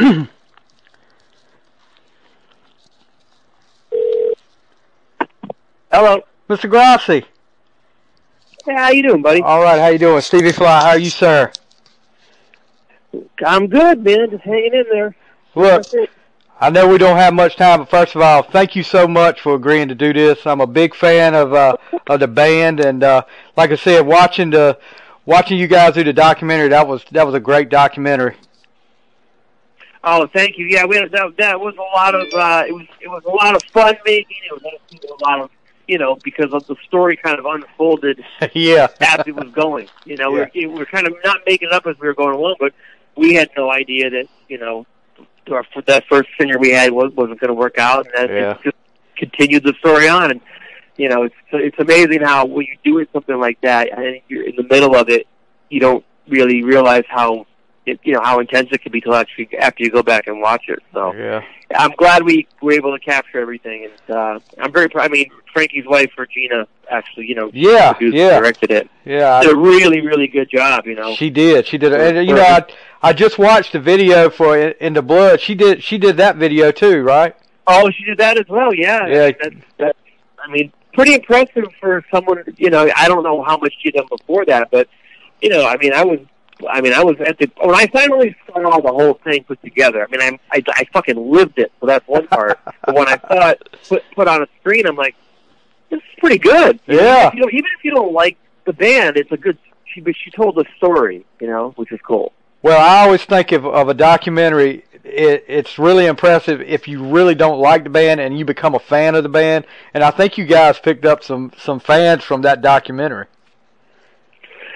Hello. Mr. Grossi. Hey, how you doing, buddy? All right, how you doing? Stevie Fly, how are you, sir? I'm good, man. Just hanging in there. Look, I know we don't have much time, but first of all, thank you so much for agreeing to do this. I'm a big fan of uh, of the band, and uh, like I said, watching the watching you guys do the documentary, that was that was a great documentary. Oh, thank you. Yeah, we had, that that was a lot of uh, it was it was a lot of fun making. It was a lot of you know because of the story kind of unfolded yeah. as it was going. You know, Yeah. we we're, we we're kind of not making it up as we were going along, but we had no idea that you know our, that first singer we had was, wasn't going to work out, and that Yeah. it just continued the story on. And you know, it's it's amazing how when you do something like that and you're in the middle of it, you don't really realize how it, you know how intense it can be till actually after you go back and watch it. So Yeah. I'm glad we were able to capture everything, and uh, I'm very. I mean, Frankie's wife Regina actually, you know, Yeah, yeah. directed it. Yeah. Did a really, really good job. You know, She did. She did. And you know, I I just watched the video for In in the Blood. She did. She did that video too, right? oh, she did that as well. Yeah, Yeah. That's, that's, I mean, pretty impressive for someone. You know, I don't know how much she'd done before that, but you know, I mean, I was. I mean, I was at the when I finally saw the whole thing put together. I mean, I'm, I I fucking lived it, so that's one part. but when I saw it put put on a screen, I'm like, this is pretty good. Yeah. you don't- even if you don't like the band, it's a good. She but she told the story, you know, which is cool. Well, I always think of of a documentary. It, it's really impressive if you really don't like the band and you become a fan of the band. And I think you guys picked up some some fans from that documentary.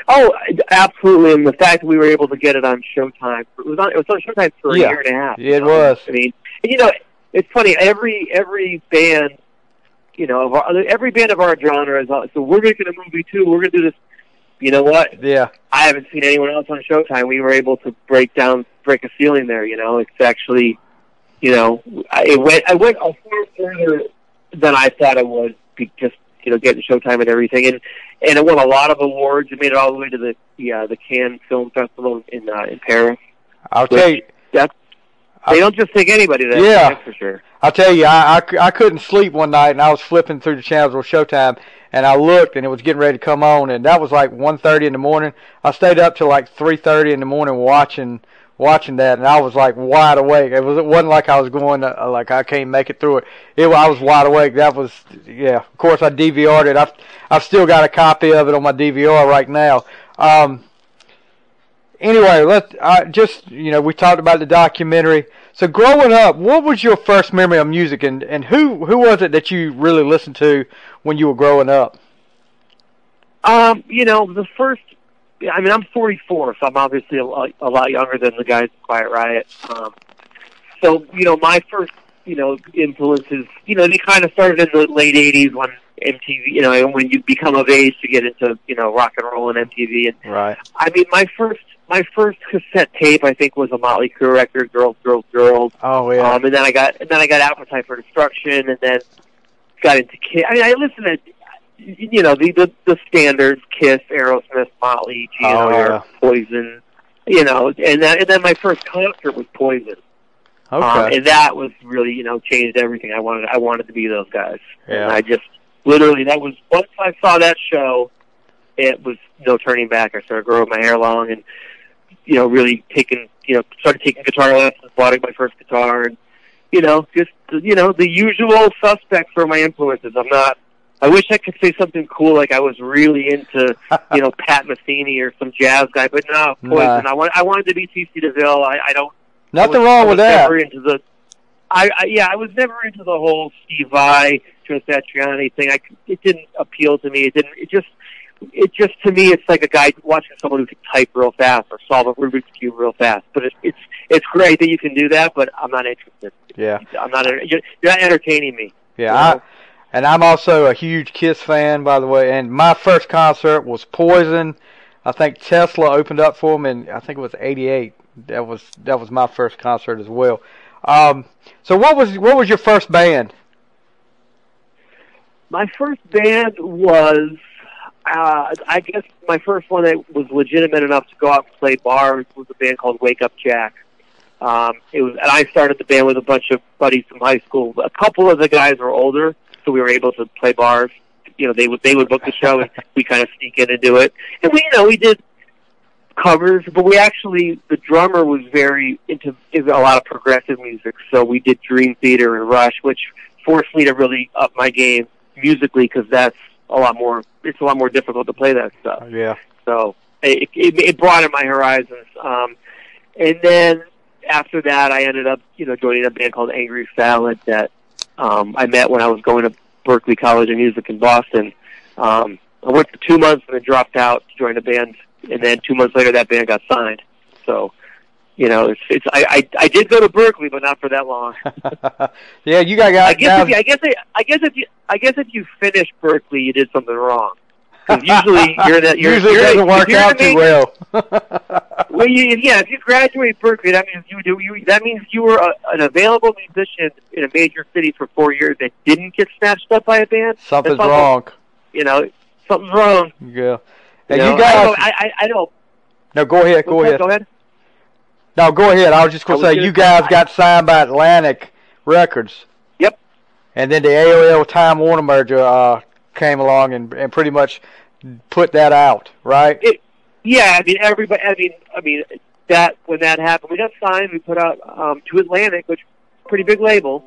Oh, absolutely! And the fact that we were able to get it on Showtime, it was on it was on Showtime for a Yeah. year and a half. Yeah, it know? was. I mean, you know, it's funny. Every every band, you know, of our, every band of our genre is uh, so we're making a movie too. We're gonna do this. You know what? Yeah. I haven't seen anyone else on Showtime. We were able to break down, break a ceiling there. You know, it's actually, you know, I- it went. I went a far further than I thought it would. Be just you know, getting Showtime and everything, and and it won a lot of awards. It made it all the way to the the, uh, the Cannes Film Festival in uh, in Paris. I'll tell you. That's they don't just take anybody there. Yeah. that's for sure. I'll tell you, I, I, c- I couldn't sleep one night, and I was flipping through the channels with Showtime, and I looked, and it was getting ready to come on, and that was like 1.30 in the morning. I stayed up till like 3.30 in the morning watching watching that, and I was like wide awake. It was it wasn't like I was going to, uh, like I can't make it through it. It I was wide awake. That was yeah. Of course, I DVR'd it. I've I've still got a copy of it on my DVR right now. Um, anyway, let I just you know we talked about the documentary. So growing up, what was your first memory of music, and and who who was it that you really listened to when you were growing up? Um, you know, the first. I mean, I'm 44, so I'm obviously a lot, a lot younger than the guys in Quiet Riot. Um, so, you know, my first, you know, influences, you know, they kind of started in the late 80s when MTV, you know, when you become of age to get into, you know, rock and roll and MTV. And Right. I mean, my first, my first cassette tape, I think, was a Motley Crue record, "Girls, Girls, Girls." Oh yeah. Um, and then I got, and then I got Appetite for Destruction, and then got into Kiss. I mean, I listened to, you know, the the, the standards: Kiss, Aerosmith, Motley, GNR, Oh, yeah. Poison. You know, and then and then my first concert was Poison, um, okay. and that was really, you know, changed everything. I wanted, I wanted to be those guys, and I just literally that was once I saw that show, it was no turning back. I started growing my hair long, and you know, really taking, you know, started taking guitar lessons, bought my first guitar, and you know, just you know, the usual suspects for my influences. I'm not. I wish I could say something cool, like I was really into, you know, Pat Metheny or some jazz guy, but no, Poison. Nah. I want, I wanted to be C.C. DeVille. I, I don't. Nothing I was, wrong with that. Into the. I, I yeah, I was never into the whole Steve Vai, Joe Satriani thing. I it didn't appeal to me. It didn't. It just. It just to me, it's like a guy watching someone who can type real fast or solve a Rubik's cube real fast. But it's it's it's great that you can do that, but I'm not interested. Yeah. I'm not. You're, you're not entertaining me. Yeah. you know? And I'm also a huge Kiss fan, by the way. And my first concert was Poison. I think Tesla opened up for them, and I think it was '88. That was that was my first concert as well. Um, so what was what was your first band? My first band was, uh, I guess, my first one that was legitimate enough to go out and play bars was a band called Wake Up Jack. Um, it was, and I started the band with a bunch of buddies from high school. A couple of the guys were older, so we were able to play bars. You know, they would they would book the show, and we kind of sneak in and do it. And we, you know, we did covers, but we actually the drummer was very into, into a lot of progressive music. So we did Dream Theater and Rush, which forced me to really up my game musically because that's a lot more. It's a lot more difficult to play that stuff. Yeah. So it, it, it broadened my horizons. Um, and then after that, I ended up, you know, joining a band called Angry Salad that um, I met when I was going to Berklee College of Music in Boston. Um, I worked for two months and then dropped out to join a band, and then two months later, that band got signed. So, you know, it's it's I I, I did go to Berklee, but not for that long. yeah, you got guys. I guess if you, I guess I, I guess if you I guess if you finish Berklee, you did something wrong. Usually you're that you're, usually you're, doesn't work you're out too well. Well, you, yeah, if you graduate Berklee, that means you do. You that means you were a, an available musician in a major city for four years that didn't get snatched up by a band. Something's wrong. You know, something's wrong. Yeah. And know? you guys. I, I, I don't. no, go ahead. Go ahead. Go ahead. No, go ahead. I was just going to say you guys I- got signed by Atlantic Records. Yep. And then the AOL Time Warner merger uh, came along and and pretty much put that out, right? It, Yeah, I mean everybody. I mean, I mean that when that happened, we got signed. We put out um, to Atlantic, which pretty big label,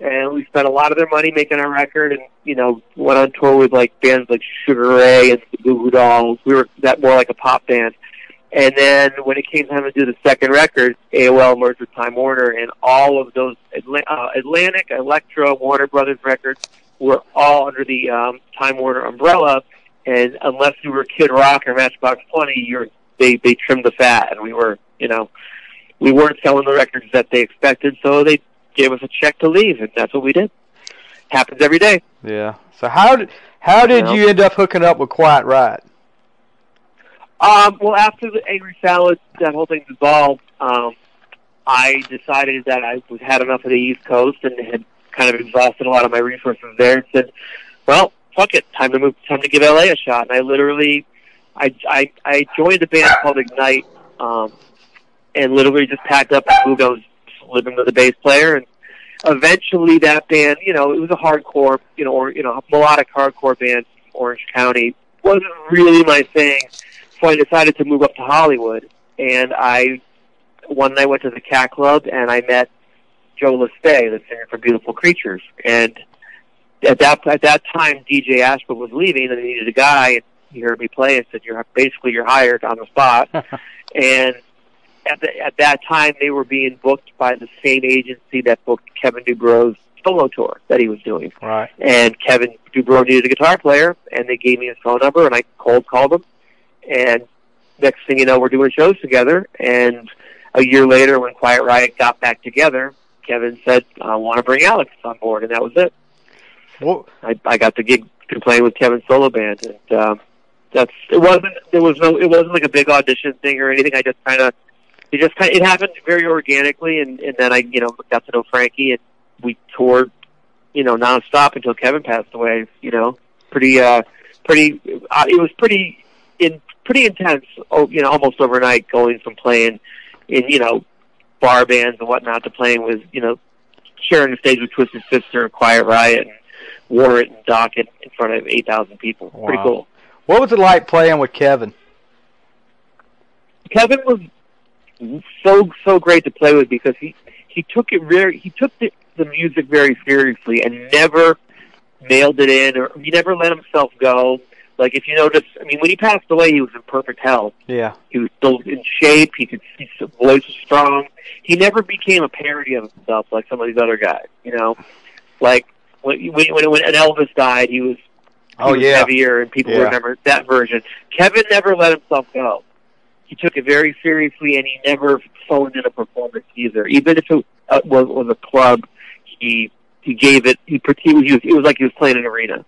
and we spent a lot of their money making our record, and you know went on tour with like bands like Sugar Ray and the Goo Goo Dolls. We were that more like a pop band. And then when it came time to do the second record, AOL merged with Time Warner, and all of those uh, Atlantic, Elektra, Warner Brothers records were all under the um, Time Warner umbrella. And unless you were Kid Rock or Matchbox Twenty, you're they they trimmed the fat, and we were you know we weren't selling the records that they expected, so they gave us a check to leave, and that's what we did. Happens every day. Yeah. So how did how did Well- you end up hooking up with Quiet Riot? Um, well, after the Angry Salad, that whole thing dissolved. Um, I decided that I was had enough of the East Coast and had kind of exhausted a lot of my resources there, and said, "Well, fuck it, time to move, time to give LA a shot." And I literally, I I, I joined a band called Ignite, um, and literally just packed up and moved. I was living with a bass player, and eventually that band, you know, it was a hardcore, you know, or you know, melodic hardcore band from Orange County. wasn't really my thing. So I decided to move up to Hollywood, and I one night went to the Cat Club, and I met Joe Lesté, the singer for Beautiful Creatures, and at that at that time, DJ Ashba was leaving, and they needed a guy. And he heard me play and said, "You're basically you're hired on the spot." and at the, at that time, they were being booked by the same agency that booked Kevin DuBrow's solo tour that he was doing Right. and Kevin DuBrow needed a guitar player, and they gave me his phone number, and I cold called him, and next thing you know, we're doing shows together, and a year later, when Quiet Riot got back together, Kevin said, "I want to bring Alex on board," and that was it. Well, I, I got the gig to play with Kevin's solo band, and um, that's it. wasn't There was no. It wasn't like a big audition thing or anything. I just kind of. It just kind. It happened very organically, and and then I, you know, got to know Frankie, and we toured, you know, nonstop until Kevin passed away. You know, pretty, uh, pretty. Uh, it was pretty in pretty intense. Oh, you know, almost overnight, going from playing in you know bar bands and whatnot to playing with you know sharing the stage with Twisted Sister, and Quiet Riot, and Warrant and Dokken in front of eight thousand people. Pretty cool. what was it like playing with Kevin? Kevin was so so great to play with because he he took it very he took the, the music very seriously and never nailed it in or he never let himself go. Like if you notice, I mean, when he passed away, he was in perfect health. Yeah. He was still in shape. He could his voice was strong. He never became a parody of himself like some of these other guys. You know, like when when when, when Elvis died, he was he Oh was yeah. heavier, and people Yeah. remember that version. Kevin never let himself go. He took it very seriously, and he never phoned in a performance either. Even if it uh, was was a club, he he gave it. He, pre- he was he was it was like he was playing an arena.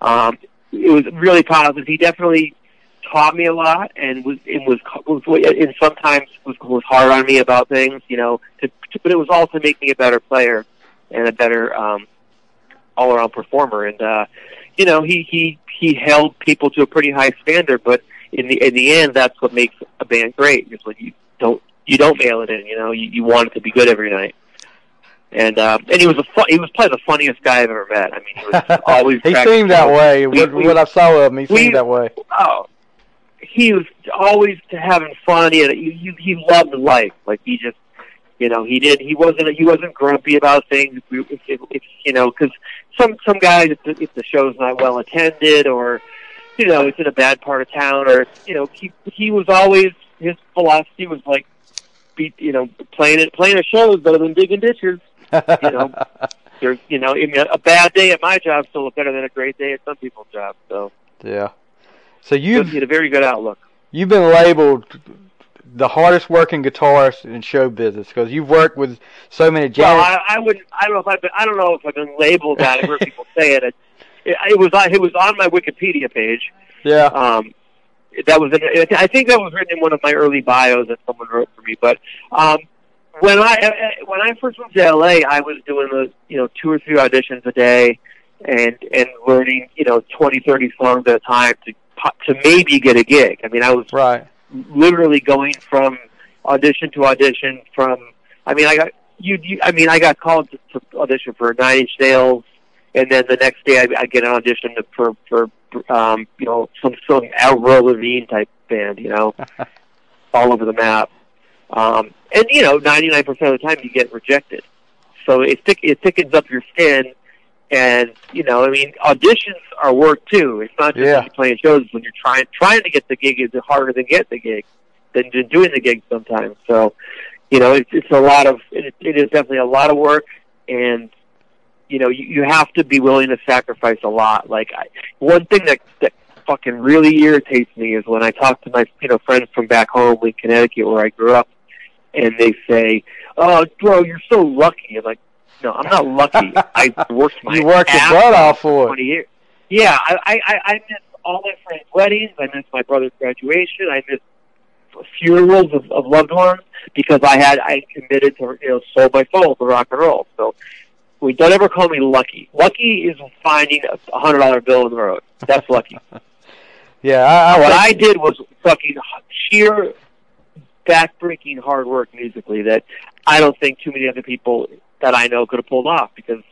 Um, it was really positive. He definitely taught me a lot, and was and was was and sometimes was was hard on me about things, you know. To, to, but it was also make me a better player and a better um, all around performer. And uh, you know, he he he held people to a pretty high standard. But in the in the end, that's what makes a band great. Is when you don't you don't mail it in. You know, you, you want it to be good every night. And uh, and he was a fu- he was probably the funniest guy I've ever met. I mean, he was always he seemed that way. We- what, we- what I saw of him, he we- seemed that way. oh, he was always having fun. He, had, he he he loved life. Like he just, you know, he did. He wasn't he wasn't grumpy about things. If, if, if you know, because some some guys, if the, if the show's not well attended or you know it's in a bad part of town or you know he he was always his philosophy was like, be you know playing it playing a show is better than digging ditches. You know, There's you know a bad day at my job still better than a great day at some people's jobs. So yeah. So you've had a very good outlook. you've been labeled the hardest working guitarist in show business because you've worked with so many Well, I, I wouldn't. I don't know if I've been. I don't know if I've been labeled that. I've heard people say it. It, it was. It was on my Wikipedia page. yeah. Um, that was. I think that was written in one of my early bios that someone wrote for me. But um, when I when I first moved to LA, I was doing the you know two or three auditions a day, and and learning you know twenty thirty songs at a time to to maybe get a gig. I mean, I was Right. literally going from audition to audition from I mean I got you, you I mean I got called to, to audition for Nine Inch Nails and then the next day I, I get an audition to, for for um you know some some Avril Lavigne type band you know all over the map um and you know 99% of the time you get rejected. So it thick it thickens up your skin. And you know I mean auditions are work too. It's not just Yeah. playing shows. When you're trying trying to get the gig is harder than get the gig than than doing the gig sometimes. So you know it's it's a lot of it, it is definitely a lot of work. And you know you, you have to be willing to sacrifice a lot. Like I, one thing that that fucking really irritates me is when I talk to my you know friends from back home in Connecticut where I grew up and they say oh bro you're so lucky I'm like no I'm not lucky I worked my you worked your butt off for it. twenty years. Yeah, I I I, I miss all my friends' weddings. I missed my brother's graduation. I miss funerals of, of loved ones because I had I committed to you know sold my soul to rock and roll. So we don't ever call me lucky. Lucky is finding a hundred dollar bill in the road. That's lucky. Yeah. I, I what I did was fucking sheer backbreaking hard work musically that I don't think too many other people that I know could have pulled off because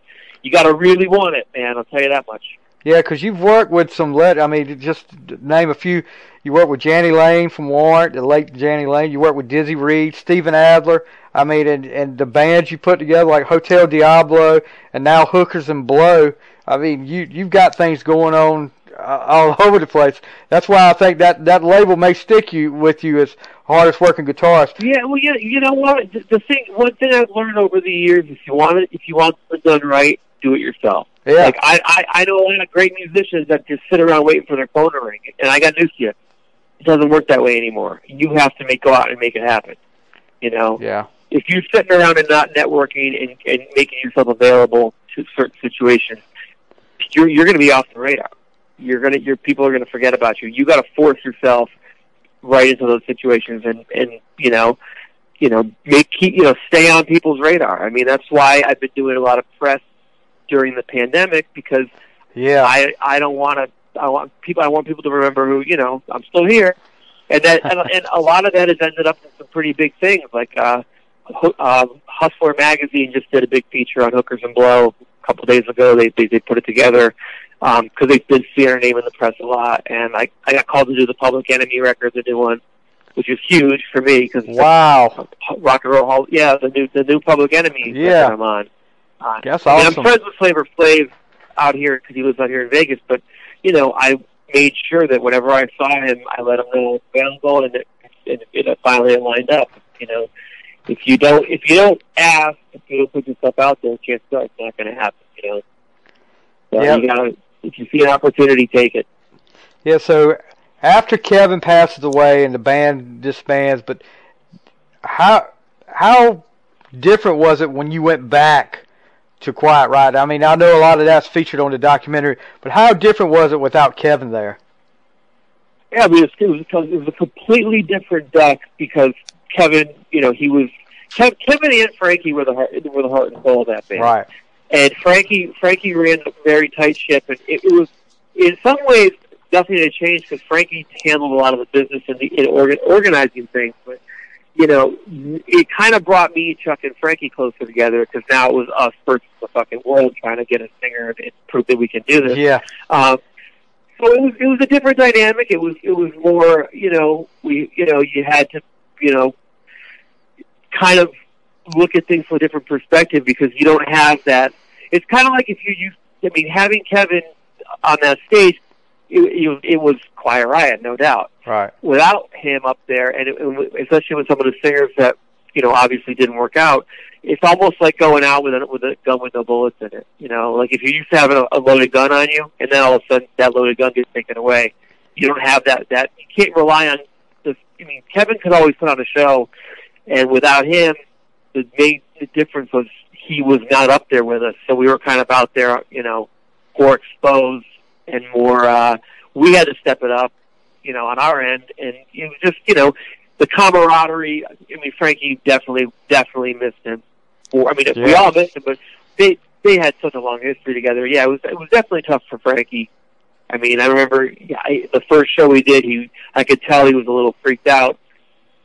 you got to really want it, man. I'll tell you that much. Yeah, because you've worked with some let. I mean, just name a few. You worked with Jani Lane from Warrant, the late Jani Lane. You worked with Dizzy Reed, Steven Adler. I mean, and and the bands you put together like Hotel Diablo and now Hookers and Blow. I mean, you you've got things going on uh, all over the place. That's why I think that that label may stick you with you as hardest working guitarist. Yeah, well, you, you know what? The, the thing, one thing I've learned over the years, if you want it, if you want it done right, do it yourself. Yeah, Like I, I, I know a lot of great musicians that just sit around waiting for their phone to ring, and I got news to you. It doesn't work that way anymore. You have to make go out and make it happen. You know, yeah, if you're sitting around and not networking and, and making yourself available to certain situations, you're you're going to be off the radar. You're gonna your people are going to forget about you. You got to force yourself right into those situations and and you know you know make keep you know stay on people's radar. I mean that's why I've been doing a lot of press during the pandemic because yeah. I I don't want to I want people I want people to remember who you know I'm still here, and that and, and a lot of that has ended up in some pretty big things like uh, Ho- uh, Hustler magazine just did a big feature on Hookers and Blow a couple of days ago. They they, they put it together because they did see our name in the press a lot, and I I got called to do the Public Enemy record, the new one, which is huge for me because Wow, rock and roll hall yeah the new the new Public Enemy Yeah. that I'm on. Uh, that's I mean, I'm friends with Flavor Flav out here because he lives out here in Vegas. But you know, I made sure that whenever I saw him, I let him know available, and it, and it finally lined up. You know, if you don't if you don't ask, if you don't put yourself out there, chances are it's not going to happen. You know, so Yep. you gotta if you see an opportunity, take it. Yeah, so after Kevin passes away and the band disbands, but how how different was it when you went back to Quiet Riot? I mean, I know a lot of that's featured on the documentary, but how different was it without Kevin there? Yeah, I mean, it was, it was, because it was a completely different deck because Kevin, you know, he was Kev, Kevin and Frankie were the heart were the heart and soul of that band. Right. and Frankie Frankie ran a very tight ship, and it, it was in some ways nothing had changed because Frankie handled a lot of the business and the in organ, organizing things. But you know, it kind of brought me, Chuck, and Frankie closer together because now it was us versus the fucking world trying to get a singer and prove that we can do this. Yeah. Um, so it was it was a different dynamic. It was it was more you know we you know you had to you know kind of look at things from a different perspective because you don't have that. It's kind of like if you used. I mean, having Kevin on that stage, it, it, was Quiet Riot, no doubt. Right. Without him up there, and it, especially with some of the singers that you know obviously didn't work out, it's almost like going out with a with a gun with no bullets in it. You know, like if you used to have a, a loaded gun on you, and then all of a sudden that loaded gun gets taken away, you don't have that. That you can't rely on. The, I mean, Kevin could always put on a show, and without him, the main the difference was he was not up there with us, so we were kind of out there, you know, more exposed and more. uh We had to step it up, you know, on our end, and it was just, you know, the camaraderie. I mean, Frankie definitely, definitely missed him. Or, I mean, we all missed him, but they they had such a long history together. Yeah, it was it was definitely tough for Frankie. I mean, I remember yeah, I, the first show we did. He, I could tell he was a little freaked out,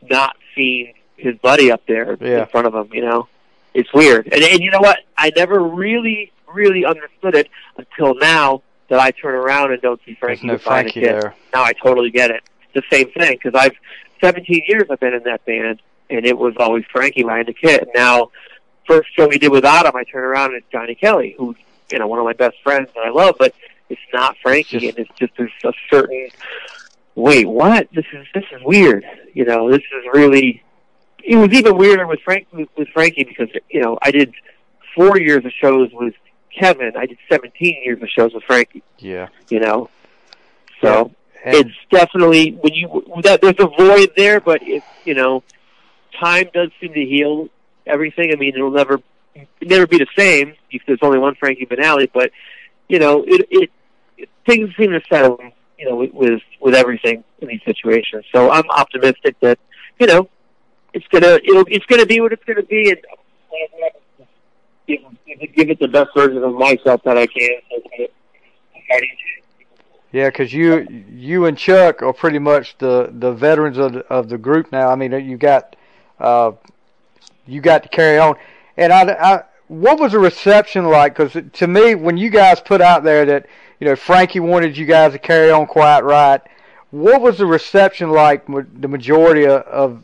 not seeing his buddy up there Yeah. in front of him. You know, it's weird. And, and you know what? I never really, really understood it until now that I turn around and don't see There's Frankie no behind a Frankie there. Now I totally get it. It's the same thing because I've 17 years I've been in that band, and it was always Frankie behind the kit. And now, first show we did without him, I turn around and it's Johnny Kelly, who's you know one of my best friends that I love, but it's not Frankie, It's just- and it's just there's a certain wait, what? This is this is weird. You know, this is really. It was even weirder with Frank with, with Frankie because you know I did four years of shows with Kevin. I did 17 years of shows with Frankie. Yeah. You know, so And, it's definitely when you that there's a void there, but it's you know, time does seem to heal everything. I mean, it'll never never be the same if there's only one Frankie Banali, but you know, it it, it things seem to settle. You know, with, with with everything in these situations. So I'm optimistic that you know it's gonna it'll it's gonna be what it's gonna be, and give, give, give it the best version of myself that I can. Yeah, because you you and Chuck are pretty much the the veterans of the, of the group now. I mean, you got uh, you got to carry on. And I, I what was the reception like? Because to me, when you guys put out there that you know Frankie wanted you guys to carry on Quiet Riot, what was the reception like? The majority of, of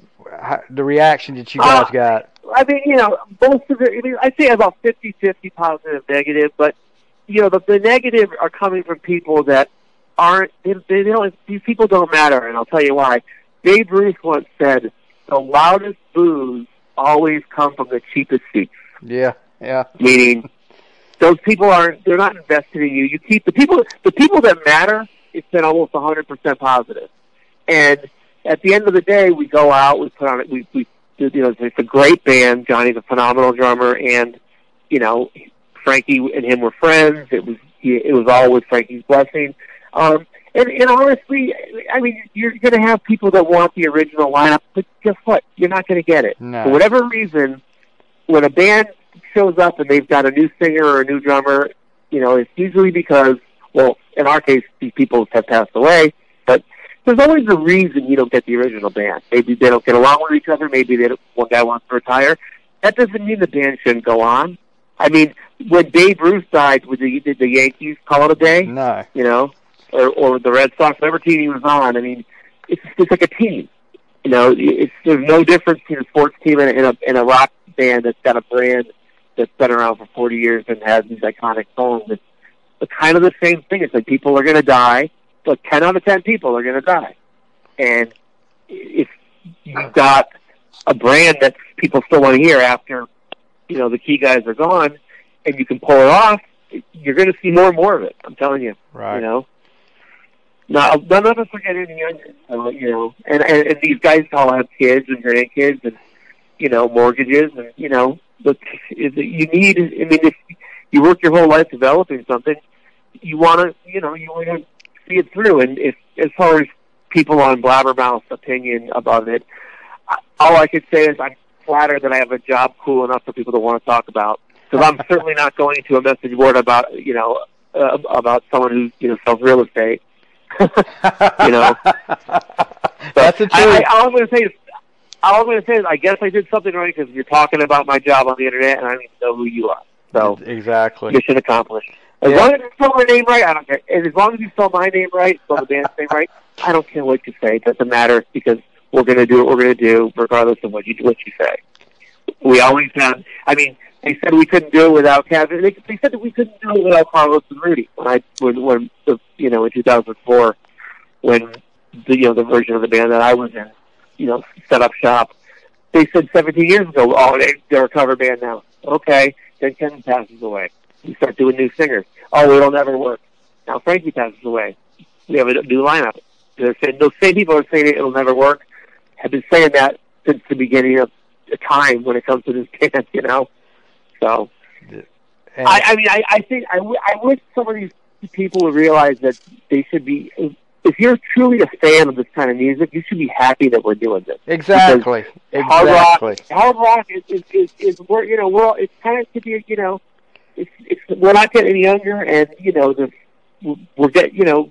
the reaction that you guys Uh, got. I mean, you know, most of it. I mean, I'd say about fifty-fifty positive, negative. But you know, the, the negative are coming from people that aren't. They, they don't. These people don't matter, and I'll tell you why. Babe Ruth once said, "The loudest boos always come from the cheapest seats." Yeah, yeah, Meaning, those people aren't. They're not invested in you. You keep the people. The people that matter. It's been almost hundred percent positive. And at the end of the day, we go out. We put on it. We we you know it's a great band. Johnny's a phenomenal drummer, and you know Frankie and him were friends. It was it was all with Frankie's blessing. Um, and, and honestly, I mean, you're going to have people that want the original lineup, but guess what? You're not going to get it no, for whatever reason, when a band shows up and they've got a new singer or a new drummer, you know, it's usually because, well, in our case, these people have passed away, there's always a reason you don't get the original band. Maybe they don't get along with each other. Maybe they don't, one guy wants to retire. That doesn't mean the band shouldn't go on. I mean, when Babe Ruth died, would the, did the Yankees call it a day? no, you know, or or the Red Sox, whatever team he was on. I mean, it's it's like a team. You know, it's there's no difference between a sports team and a, and a, and a rock band that's got a brand that's been around for 40 years and has these iconic songs. It's, it's kind of the same thing. It's like people are going to die, but 10 out of 10 people are going to die. And if you've got a brand that people still want to hear after, you know, the key guys are gone, and you can pull it off, you're going to see more and more of it. I'm telling you right. you know. Now, none of us are getting younger, uh, you know, and, and and these guys all have kids and grandkids and you know mortgages and you know, it, you need. I mean, if you work your whole life developing something, you want to, you know, you want to see it through. And if as far as people on Blabbermouth's opinion about it, all I could say is I'm flattered that I have a job cool enough for people to want to talk about. Because I'm certainly not going to a message board about, you know, uh, about someone who you know sells real estate. you know, that's the truth. I, I, all I'm going to say is, all I'm going to say is, I guess I did something right because you're talking about my job on the internet, and I don't even know who you are. So exactly, mission accomplished. As Yeah. long as you spell my name right, I don't care. And as long as you spell my name right, spell the band's name right, I don't care what you say. It doesn't matter because we're going to do what we're going to do, regardless of what you what you say. We always have. I mean, they said we couldn't do it without Kevin. They, they said that we couldn't do it without Carlos and Rudy. When I when when the you know in 2004 when the you know the version of the band that I was in, you know, set up shop. They said 17 years ago, oh, they, they're a cover band now. Okay, then Ken passes away. We start doing new singers. Oh, it'll never work. Now Frankie passes away. We have a new lineup. They're saying those same people are saying it'll never work. Have been saying that since the beginning of the time when it comes to this band. You know, so And- I, I mean, I, I think I, w- I wish some of these people would realize that they should be. If you're truly a fan of this kind of music, you should be happy that we're doing this. exactly, Exactly. Hard rock, hard rock is is, is, is we're you know we're all, it's kind of to be you know it's it's we're not getting any younger and you know the we're get you know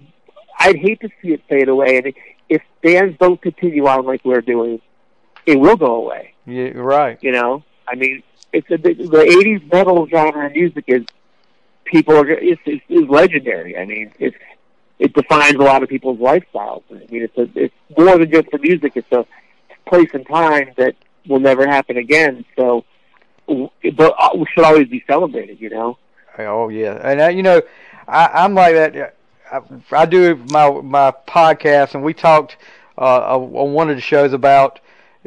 I'd hate to see it fade away and if bands don't continue on like we're doing, it will go away. Yeah, right. You know, I mean, it's a, the, the '80s metal genre of music is people are it's, it's, it's legendary. I mean, it's it defines a lot of people's lifestyles. I mean, it's a, it's more than just the music. It's a place and time that will never happen again. So, we should always be celebrated. You know. Oh yeah, and uh, you know, I, I'm like that. I, I do my my podcast, and we talked uh, on one of the shows about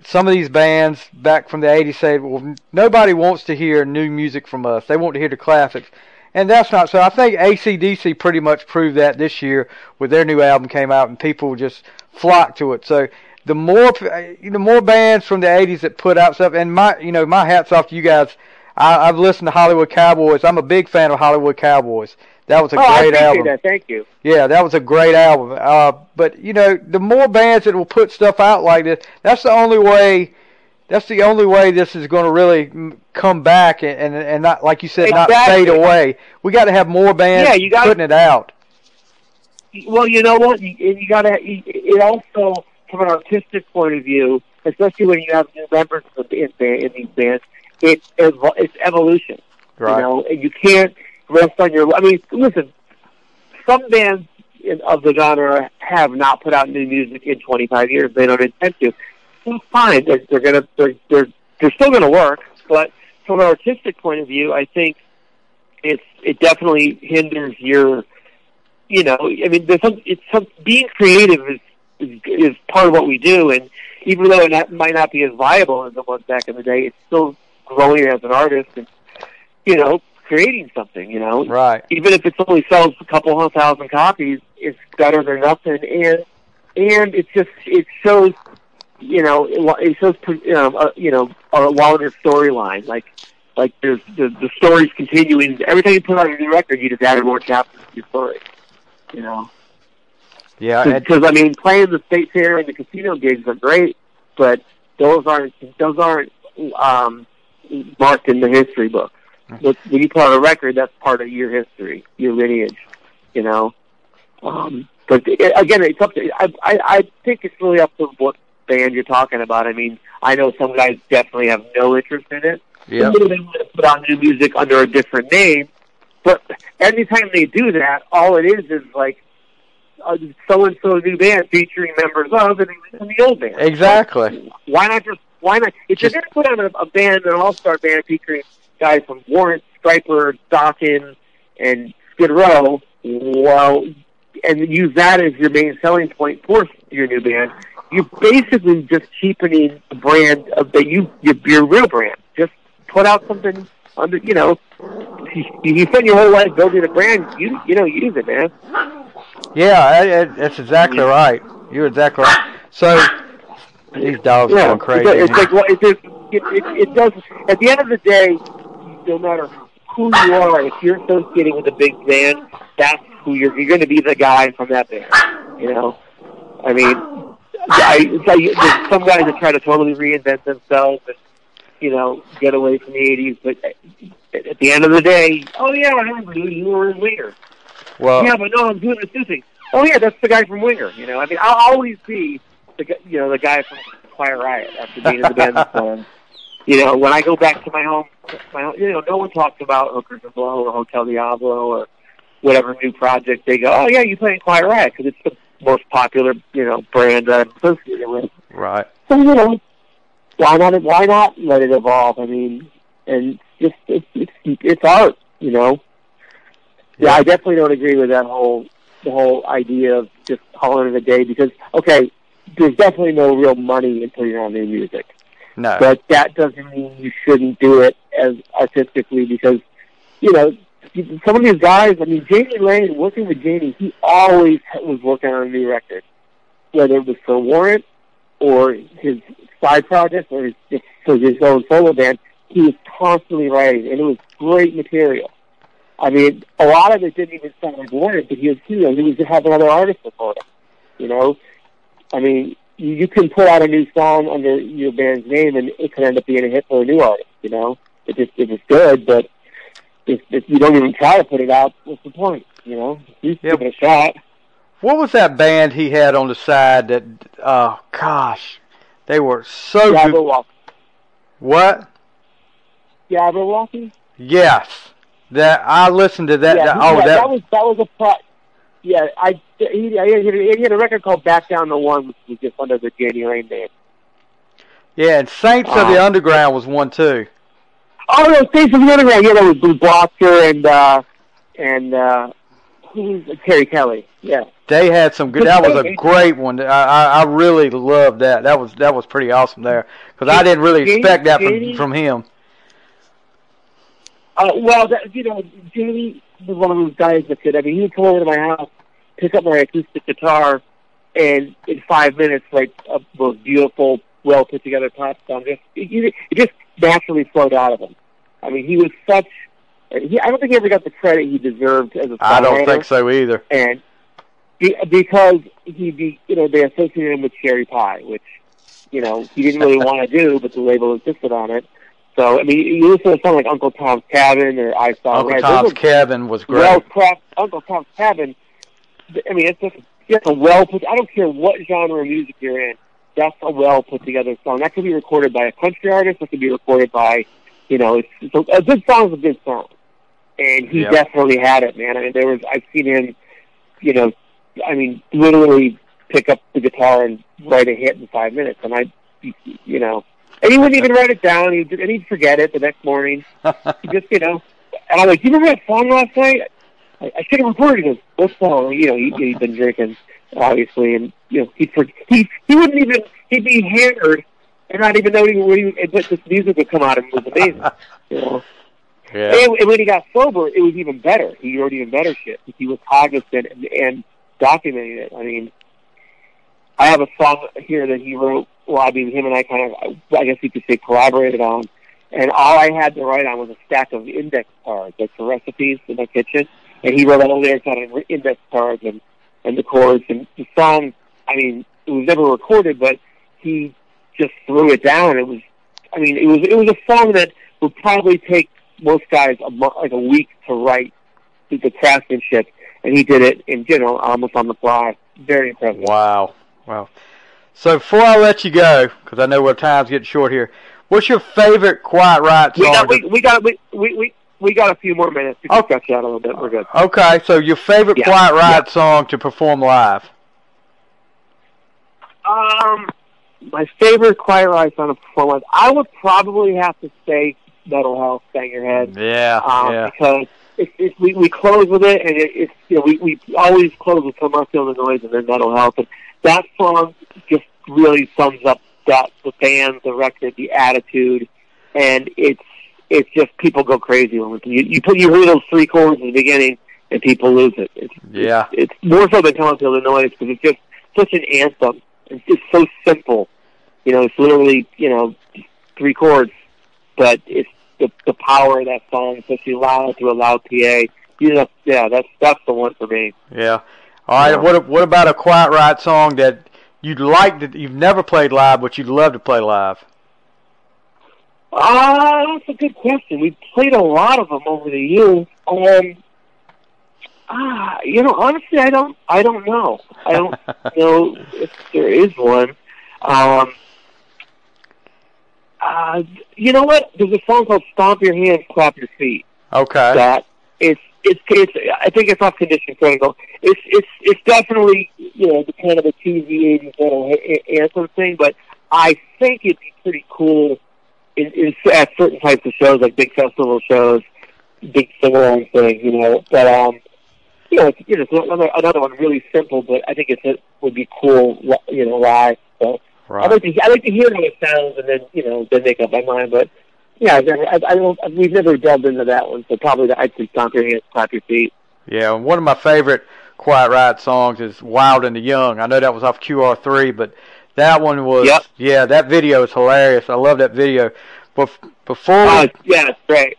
some of these bands back from the '80s. Say, well, nobody wants to hear new music from us; they want to hear the classics. And that's not so. I think ACDC pretty much proved that this year with their new album came out, and people just flocked to it. So the more the more bands from the '80s that put out stuff, and my you know my hats off to you guys. I, I've listened to Hollywood Cowboys. I'm a big fan of Hollywood Cowboys. That was a oh, I great appreciate album. that. Thank you. Yeah, that was a great album. Uh, but you know, the more bands that will put stuff out like this, that's the only way. That's the only way this is going to really come back and, and and not like you said, not fade away. We got to have more bands Yeah, you gotta- putting it out. Well, you know what? You, you gotta. It also, from an artistic point of view, especially when you have new members in, in, in these bands, it it's evolution. Right. You know, and you can't rest on your. I mean, listen. Some bands in, of the genre have not put out new music in 25 years. They don't intend to. Well, fine. They're, they're gonna. They're they're they're still gonna work. But from an artistic point of view, I think it's it definitely hinders your. You know, I mean, there's some. It's some being creative is is, is part of what we do, and even though it not, might not be as viable as it was back in the day, it's still growing as an artist and you know creating something. You know, Right. even if it only sells a couple hundred thousand copies, it's better than nothing. And and it's just it shows, you know, it, shows you know, uh, you know a longer storyline. Like like there's the the story's continuing. Every time you put out a new record, you just add more chapters to your story. You know, Yeah. because I mean, playing the state fair and the casino gigs are great, but those aren't those aren't um, marked in the history book. But when you put out a record, that's part of your history, your lineage. You know, um, but uh, again, it's up to. I, I I think it's really up to what band you're talking about. I mean, I know some guys definitely have no interest in it. yeah. Them want to put out new music under a different name, but anytime they do that, all it is is like so and so new band featuring members of and in the old band. Exactly. Why not just why not? If Just- you're going to put on a, a band, an all-star band featuring guys from Warrant, Stryper, Dokken, and Skid Row, well, and use that as your main selling point for your new band, you're basically just cheapening the brand of that you your, your real brand. Just put out something under, you know. You, you spend your whole life building a brand. You you know use it, man. Yeah. I, I, that's exactly right. You're exactly right. So these dogs are Yeah, going crazy. It's, it's like well, it, it, it, it does. At the end of the day, no matter who you are, if you're associating with a big band, that's who you're. You're going to be the guy from that band. You know, I mean, I, it's like, there's some guys that try to totally reinvent themselves and you know get away from the '80s, but at, the end of the day, oh yeah, I remember you. You were in Winger. Well, Yeah, but no, I'm doing this thing. Oh yeah, that's the guy from Winger. You know, I mean, I'll always be the you know the guy from Quiet Riot after being in the band this long. You know, when I go back to my home, my home, you know, no one talks about Hookers and Blow or Hotel Diablo or whatever new project. They go, oh yeah, you play in Quiet Riot because it's the most popular, you know, brand that I'm associated with. Right. So you know, why not? Why not let it evolve? I mean, and just it's it's, it's art, you know. Yeah, I definitely don't agree with that whole the whole idea of just calling it a day because okay, there's definitely no real money in putting on new music. No. But that doesn't mean you shouldn't do it as artistically because, you know, some of these guys, I mean, Jani Lane, working with Jani, he always was working on a new record. Whether it was for Warrant or his side project or his, for his own solo band, he was constantly writing, and it was great material. I mean, a lot of it didn't even sound like Warrant, but he was, you know, he was having other artists record it. You know, I mean, you, you can put out a new song under your band's name, and it could end up being a hit for a new artist. You know, it just it was good, but if, if you don't even try to put it out, what's the point? You know, you Yep. give it a shot. What was that band he had on the side that? Oh gosh, they were so good. Jabberwocky. What? Jabberwocky. Yes, that I listened to that. yeah, that- oh, yeah, that, that was that was a pro. Yeah, I he, he, had, he had a record called Back Down to One, which was just under the Jani Lane name. yeah. And Saints of the Um, Underground was one too. Oh no, States of the Underground. Yeah, that was Blue Blocker and uh and uh who's Terry Kelly. Yeah. They had some good. That was a great one. I I, I really loved that. That was that was pretty awesome there because I didn't really expect that from from him. Uh, well, that, you know, Jani was one of those guys that could. I mean, he would come over to my house, pick up my acoustic guitar, and in five minutes, like a most beautiful, well put together pop song. Just it, it just naturally flowed out of him. I mean, he was such. He, I don't think he ever got the credit he deserved as a songwriter. I don't think so either. and be, because he be you know they associated him with cherry pie, which you know he didn't really want to do, but the label insisted on it. So I mean, you listen to song like Uncle Tom's Cabin or I Saw Uncle Red. Tom's Cabin was great. well crafted. Uncle Tom's Cabin. I mean, it's just just a well put. I don't care what genre of music you're in. That's a well put together song. That could be recorded by a country artist. That could be recorded by, you know, it's, it's a, a good song is a good song, and he Yep. definitely had it, man. I mean, there was I've seen him, you know, I mean, literally pick up the guitar and write a hit in five minutes, and I, you know, and he wouldn't even write it down. He and he'd forget it the next morning. He just, you know, and I'm like, you remember that song last night? I, I should have recorded it. What song? You know, he, he'd been drinking, obviously, and you know, he'd for, he he wouldn't even he'd be hammered and not even know he, when he but this music would come out and it was amazing. You know, yeah. and, and when he got sober, it was even better. He wrote even better shit. He was cognizant and, and documenting it. I mean, I have a song here that he wrote. Well, I mean, him and I kind of, I guess you could say, collaborated on. And all I had to write on was a stack of index cards, like for recipes in my kitchen. And he wrote all the lyrics on index cards and and the chords. And the song, I mean, it was never recorded, but he just threw it down. It was, I mean, it was it was a song that would probably take most guys a mo- like a week to write the the craftsmanship, and he did it in you know almost on the fly. Very impressive. Wow. Wow. So before I let you go, because I know our time's getting short here, what's your favorite Quiet Riot We song? got we, we got we, we we we got a few more minutes to Oh. stretch out a little bit. We're good. okay, so your favorite Yeah, Quiet Riot song to perform live? Um, my favorite Quiet Riot song to perform live, I would probably have to say Metal Health, Bang Your Head. Yeah, um, yeah. because it, it, we we close with it, and it, it's you know we we always close with "Come On Feel the Noise" and then Metal Health," and that song just really sums up that the band, the record, the attitude, and it's it's just people go crazy when you you put you hear those three chords in the beginning, and people lose it. It's Yeah. it's more so than "Come On Feel the Noise" because it's just such an anthem. It's just so simple. You know, it's literally you know three chords, but it's the the power of that song, especially loud through a loud PA. You know, yeah, that's that's the one for me. Yeah. All right. Yeah. What what about a Quiet Riot song that you'd like to you've never played live, but you'd love to play live? Ah, that's a good question. We've played a lot of them over the years. Um, ah, you know, honestly, I don't, I don't know. I don't know if there is one. Um, Uh, you know what? There's a song called "Stomp Your Hands, Clap Your Feet." Okay. That it's it's it's. I think it's off Condition Triangle. It's it's it's definitely you know the kind of a cheesy '80s little anthem thing, but I think it'd be pretty cool in, in at certain types of shows, like big festival shows, big sing-along thing, you know. But um, you know, it's, you know, it's another another one really simple, but I think it's, it would be cool, you know, live. So Right. I like to I like to hear how it sounds, and then you know, then make up my mind. But yeah, I, I don't, we've never delved into that one, so probably the, I'd say stomp your hands, clap your feet. Yeah, one of my favorite Quiet Riot songs is "Wild and the Young." I know that was off QR3, but that one was Yep. yeah, that video is hilarious. I love that video. But before, Oh, yeah, it's great.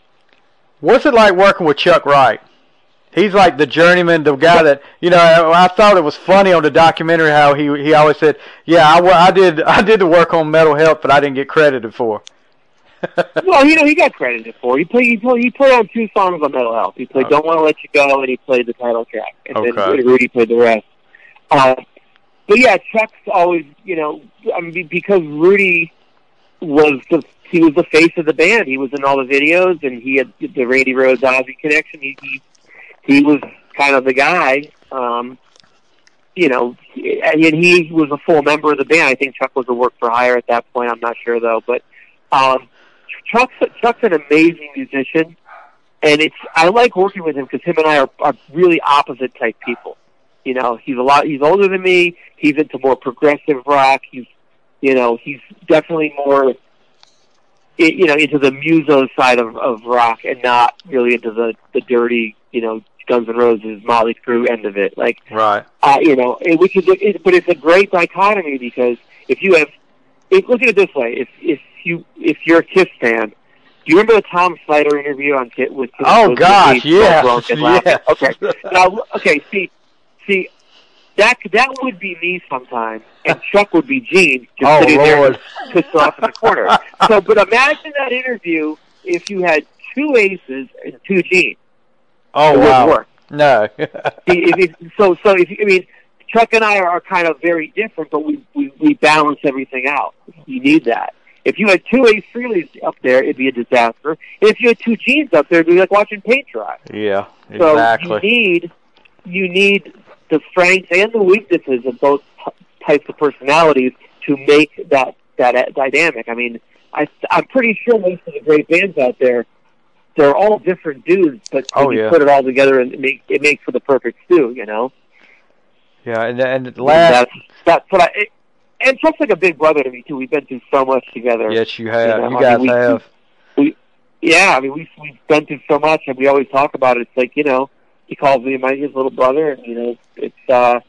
what's it like working with Chuck Wright? He's like the journeyman, the guy that you know. I, I thought it was funny on the documentary how he he always said, "Yeah, I, I did I did the work on Metal Health, but I didn't get credited for." Well, you know, he got credited for. it. He played. He played, he played on two songs on Metal Health. He played Okay. "Don't Want to Let You Go" and he played the title track, and Okay. then Rudy played the rest. Uh, but yeah, Chuck's always, you know, I mean, because Rudy was the he was the face of the band. He was in all the videos, and he had the Randy Rhoads Ozzy connection. He he, he was kind of the guy. Um, you know, and he was a full member of the band. I think Chuck was a work for hire at that point. I'm not sure though, but um, Chuck's Chuck's an amazing musician, and it's I like working with him because him and I are, are really opposite type people. You know, he's a lot. He's older than me. He's into more progressive rock. He's, you know, he's definitely more, you know, into the muso side of, of rock, and not really into the the dirty, you know, Guns N' Roses, Motley Crue end of it. Like, Right. uh, you know, it, which is, it, but it's a great dichotomy because if you have, if, look at it this way: if if you if you're a Kiss fan, do you remember the Tom Snyder interview on Kiss with? Kiss Oh gosh, yeah, yes, Rourke and laughing? yes. Okay, now okay, see, see, that that would be me sometimes, and Chuck would be Gene just Oh sitting Lord. there pissed off in the corner. So, but imagine that interview if you had two aces and two Genes. Oh it wow. work. No. See, if it, so so if I mean Chuck and I are kind of very different, but we we, we balance everything out. You need that. If you had two Ace Frehleys up there, it'd be a disaster. And if you had two Genes up there, it'd be like watching paint dry. yeah. So Exactly. you need you need the strengths and the weaknesses of both types of personalities to make that that uh, dynamic. I mean, I I'm pretty sure most of the great bands out there they're all different dudes, but when Oh, you yeah. put it all together and it make it makes for the perfect stew. You know. Yeah, and and last. That's that's what I. It, and Chuck's like a big brother to me too. We've been through so much together. Yes, you have. know, You I guys mean, we- have. Yeah, I mean we've we've been through so much, and we always talk about it. It's like you know, he calls me my his little brother, and you know, it's uh,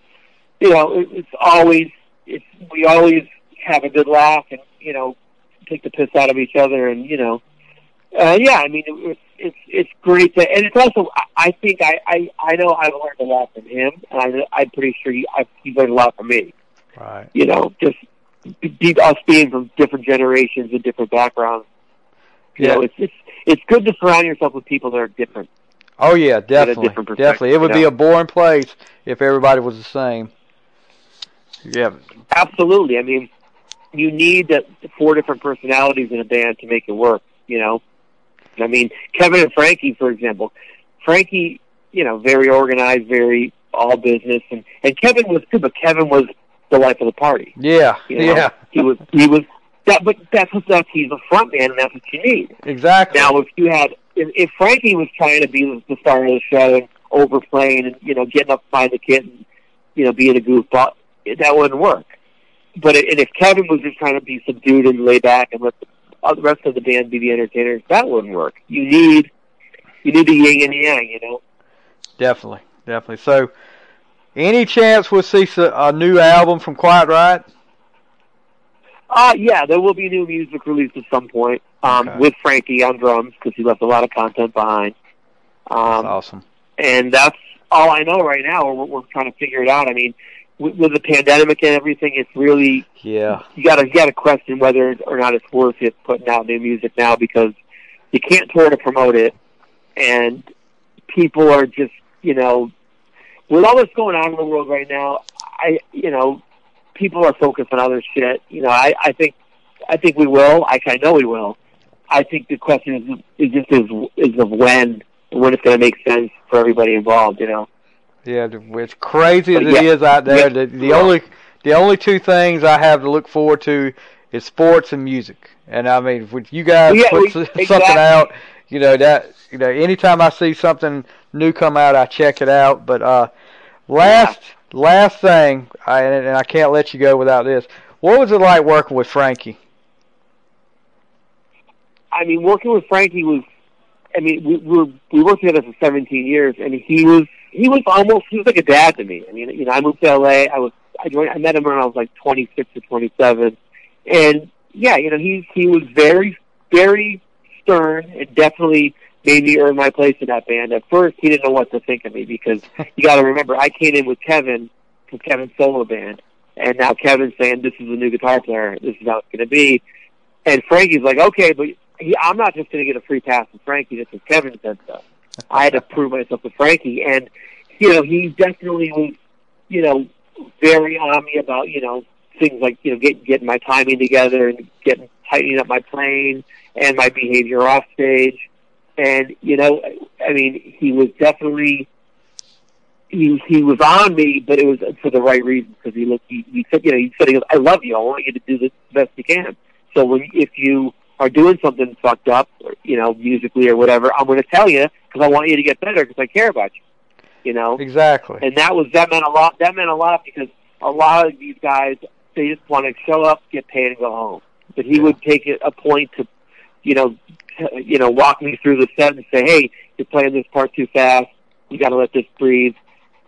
you know, it, it's always it's we always have a good laugh, and you know, take the piss out of each other, and you know, uh, yeah, I mean, it, it's it's it's great to, and it's also I, I think I, I I know I've learned a lot from him, and I I'm pretty sure he I've, he's learned a lot from me. Right. You know, just be, be- us being from different generations and different backgrounds. You Yeah. know, it's it's it's good to surround yourself with people that are different. Oh yeah, definitely, different definitely. It would you be a boring place if everybody was the same. Yeah. Absolutely. I mean, you need the four different personalities in a band to make it work. You know, I mean, Kevin and Frankie, for example. Frankie, you know, very organized, very all business, and and Kevin was too, but Kevin was the life of the party. Yeah. You know? Yeah. He was he was that, but that's what that's he's a front man, and that's what you need. Exactly. Now, if you had, if, if Frankie was trying to be the star of the show and overplaying and you know getting up behind the kid and you know being a goofball, that wouldn't work. But it, and if Kevin was just trying to be subdued and lay back and let the, uh, the rest of the band be the entertainers, that wouldn't work. You need you need the yin and yang, you know. Definitely, definitely. So, any chance we'll see a new album from Quiet Riot? Uh yeah, there will be new music released at some point um, Okay. with Frankie on drums because he left a lot of content behind. That's Um, awesome. and that's all I know right now. We're, we're trying to figure it out. I mean, with, with the pandemic and everything, it's really Yeah. you got to you got to question whether or not it's worth it putting out new music now because you can't tour to promote it, and people are just you know with all that's going on in the world right now. I you know people are focused on other shit. You know, I I think I think we will. I, I know we will. I think the question is, is just is, is of when, and when it's going to make sense for everybody involved. You know. Yeah, it's crazy as it yeah, is out there. yeah, The, the yeah. only the only two things I have to look forward to is sports and music. And I mean, if you guys put we- something exactly. out, you know that you know anytime I see something new come out, I check it out. But uh, last last thing, I, and, I can't let you go without this. What was it like working with Frankie? I mean, working with Frankie was. I mean, we we, we worked together for 17 years, and he was he was almost he was like a dad to me. I mean, you know, I moved to LA. I was I joined. I met him when I was like 26 or 27, and yeah, you know, he he was very very stern and definitely made me earn my place in that band. At first, he didn't know what to think of me because you got to remember, I came in with Kevin from Kevin's solo band, and now Kevin's saying this is a new guitar player. This is how it's going to be. And Frankie's like, okay, but he, I'm not just going to get a free pass with Frankie just because Kevin said so. I had to prove myself to Frankie, and you know, he definitely was, you know, very on me about you know things like you know get, getting my timing together and getting tightening up my playing and my behavior off stage. And you know, I mean, he was definitely he he was on me, but it was for the right reasons because he looked. He, he said, you know, he said, he goes, "I love you. I want you to do this the best you can." So when if you are doing something fucked up, or, you know, musically or whatever, I'm going to tell you because I want you to get better because I care about you. You know, Exactly. and that was that meant a lot. That meant a lot because a lot of these guys they just want to show up, get paid, and go home. But he Yeah. would take it a point to, you know, you know, walk me through the set and say, "Hey, you're playing this part too fast. You got to let this breathe."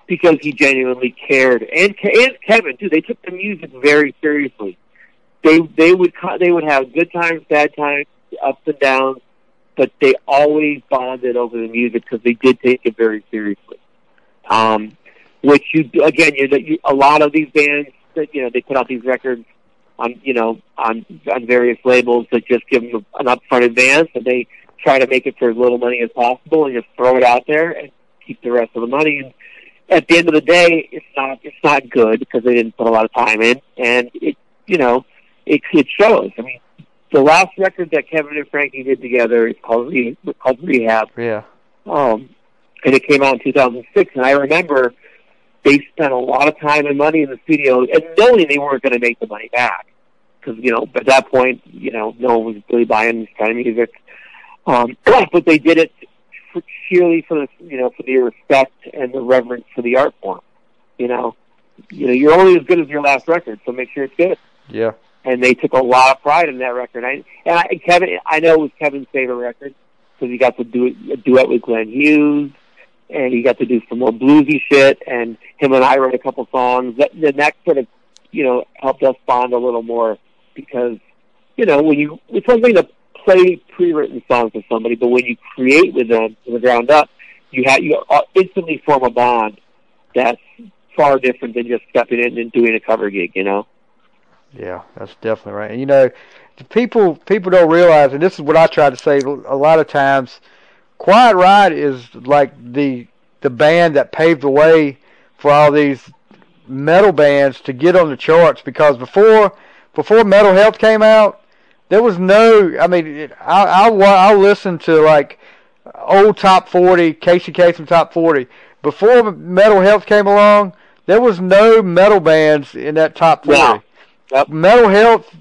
Because he genuinely cared, and and Kevin too. They took the music very seriously. They they would they would have good times, bad times, ups and downs, but they always bonded over the music because they did take it very seriously um, which you again, you, you a lot of these bands that you know they put out these records on you know on on various labels that just give them an upfront advance, and they try to make it for as little money as possible, and just throw it out there and keep the rest of the money. And at the end of the day, it's not it's not good because they didn't put a lot of time in, and it you know it it shows. I mean. The last record that Kevin and Frankie did together is called Re- called Rehab, Yeah. um, and it came out in 2006. And I remember they spent a lot of time and money in the studio, and knowing they weren't going to make the money back, because you know at that point, you know, no one was really buying this kind of music. Um, but they did it for, purely for the you know for the respect and the reverence for the art form. You know, you know, you're only as good as your last record, so make sure it's good Yeah. and they took a lot of pride in that record. I, and I, Kevin, I know it was Kevin's favorite record because he got to do a duet with Glenn Hughes, and he got to do some more bluesy shit. And him and I wrote a couple songs. That then that sort of, you know, helped us bond a little more because, you know, when you it's one thing to play pre-written songs with somebody, but when you create with them from the ground up, you have you instantly form a bond that's far different than just stepping in and doing a cover gig. You know. Yeah, that's definitely right. And you know, people people don't realize, and this is what I try to say a lot of times. Quiet Riot is like the the band that paved the way for all these metal bands to get on the charts because before before Metal Health came out, there was no. I mean, it, I I wa- I listened to like old top forty, Casey Kasem top forty. Before Metal Health came along, there was no metal bands in that top forty. No. Yep. Metal Health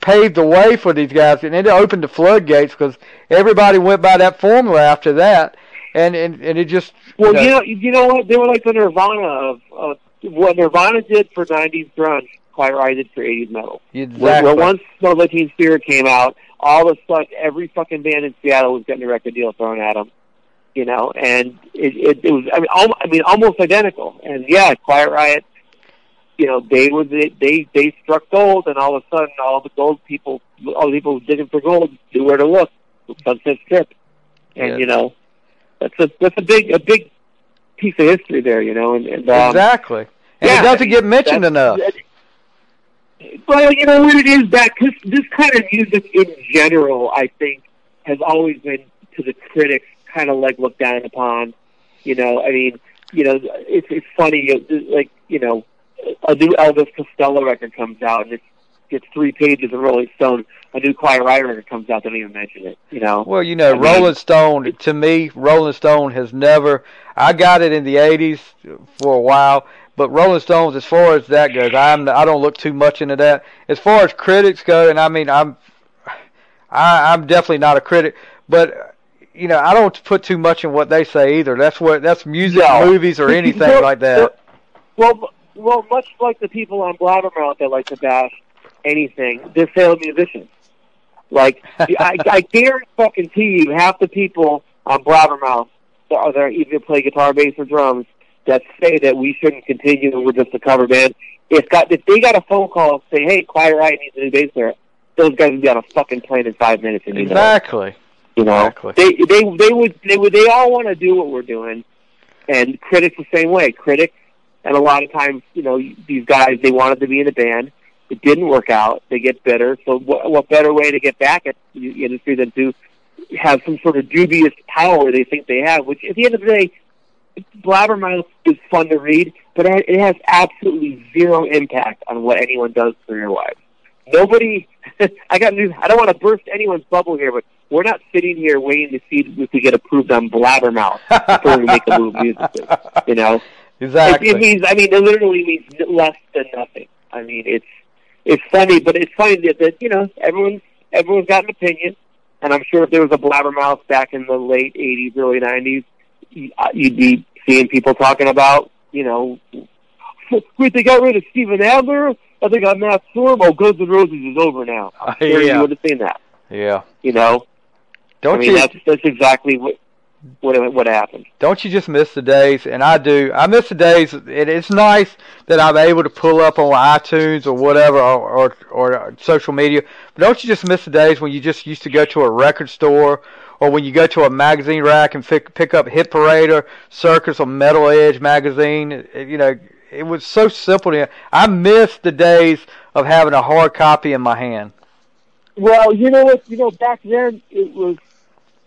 paved the way for these guys, and it opened the floodgates because everybody went by that formula after that, and and, and it just Well, you you know, know, you know what? They were like the Nirvana of uh, what Nirvana did for '90s grunge. Quiet Riot did for '80s metal. Exactly. when once No Teen Spirit came out, all of a sudden every fucking band in Seattle was getting a record deal thrown at them. You know, and it, it, it was I mean, al- I mean, almost identical. And yeah, Quiet Riot. You know, they were they they, they struck gold, and all of a sudden, all the gold people, all the people digging for gold, knew where to look. Sunset Strip, and Yeah. you know, that's a that's a big a big piece of history there. You know, and, and um, exactly. And yeah, it doesn't get mentioned enough. Well, you know what it is that cause this kind of music in general, I think, has always been to the critics kind of like looked down upon. You know, I mean, you know, it's it's funny, like you know, a new Elvis Costello record comes out, and it's gets three pages of Rolling Stone, a new Quiet Riot record comes out, they don't even mention it. You know. Well, you know, I mean- Rolling Stone to me, Rolling Stone has never. I got it in the '80s for a while, but Rolling Stones, as far as that goes, I'm I don't look too much into that. As far as critics go, and I mean, I'm I, I'm definitely not a critic, but you know, I don't put too much in what they say either. That's what that's music, No. movies, or anything Well, like that. Well, well, much like the people on Blabbermouth that like to bash anything, they're failed musicians. Like I, I guarantee fucking to you, half the people on Blabbermouth that are there either play guitar, bass, or drums that say that we shouldn't continue and we're just a cover band. If got if they got a phone call say, "Hey, Quiet Riot needs a new bass player," those guys would be on a fucking plane in five minutes. And you know it. Exactly. You know, Exactly. they they they would they would they all want to do what we're doing, and critics the same way. Critics, and a lot of times, you know, these guys they wanted to be in a band, it didn't work out. They get bitter. So what, what better way to get back at the industry than to have some sort of dubious power they think they have? Which at the end of the day, Blabbermouth is fun to read, but it has absolutely zero impact on what anyone does career wise. Nobody, I got news. I don't want to burst anyone's bubble here, but we're not sitting here waiting to see if we get approved on Blabbermouth before we make a move musically. You know, Exactly. it, it means. I mean, it literally means less than nothing. I mean, it's it's funny, but it's funny that, that you know everyone's everyone's got an opinion, and I'm sure if there was a Blabbermouth back in the late '80s, early '90s, you- uh, you'd be seeing people talking about you know, wait, they got rid of Steven Adler. I think I'm Matt Sorum. Oh, Guns N' Roses is over now. Uh, sure, yeah. you would have seen that. yeah. You know, Don't I mean, you? that's that's exactly what what what happened. Don't you just miss the days? And I do. I miss the days. It, it's nice that I'm able to pull up on iTunes or whatever or, or or social media. But don't you just miss the days when you just used to go to a record store or when you go to a magazine rack and pick pick up Hit Parade or Circus or Metal Edge magazine? You know, it was so simple. To, I miss the days of having a hard copy in my hand. Well, you know what? You know, back then it was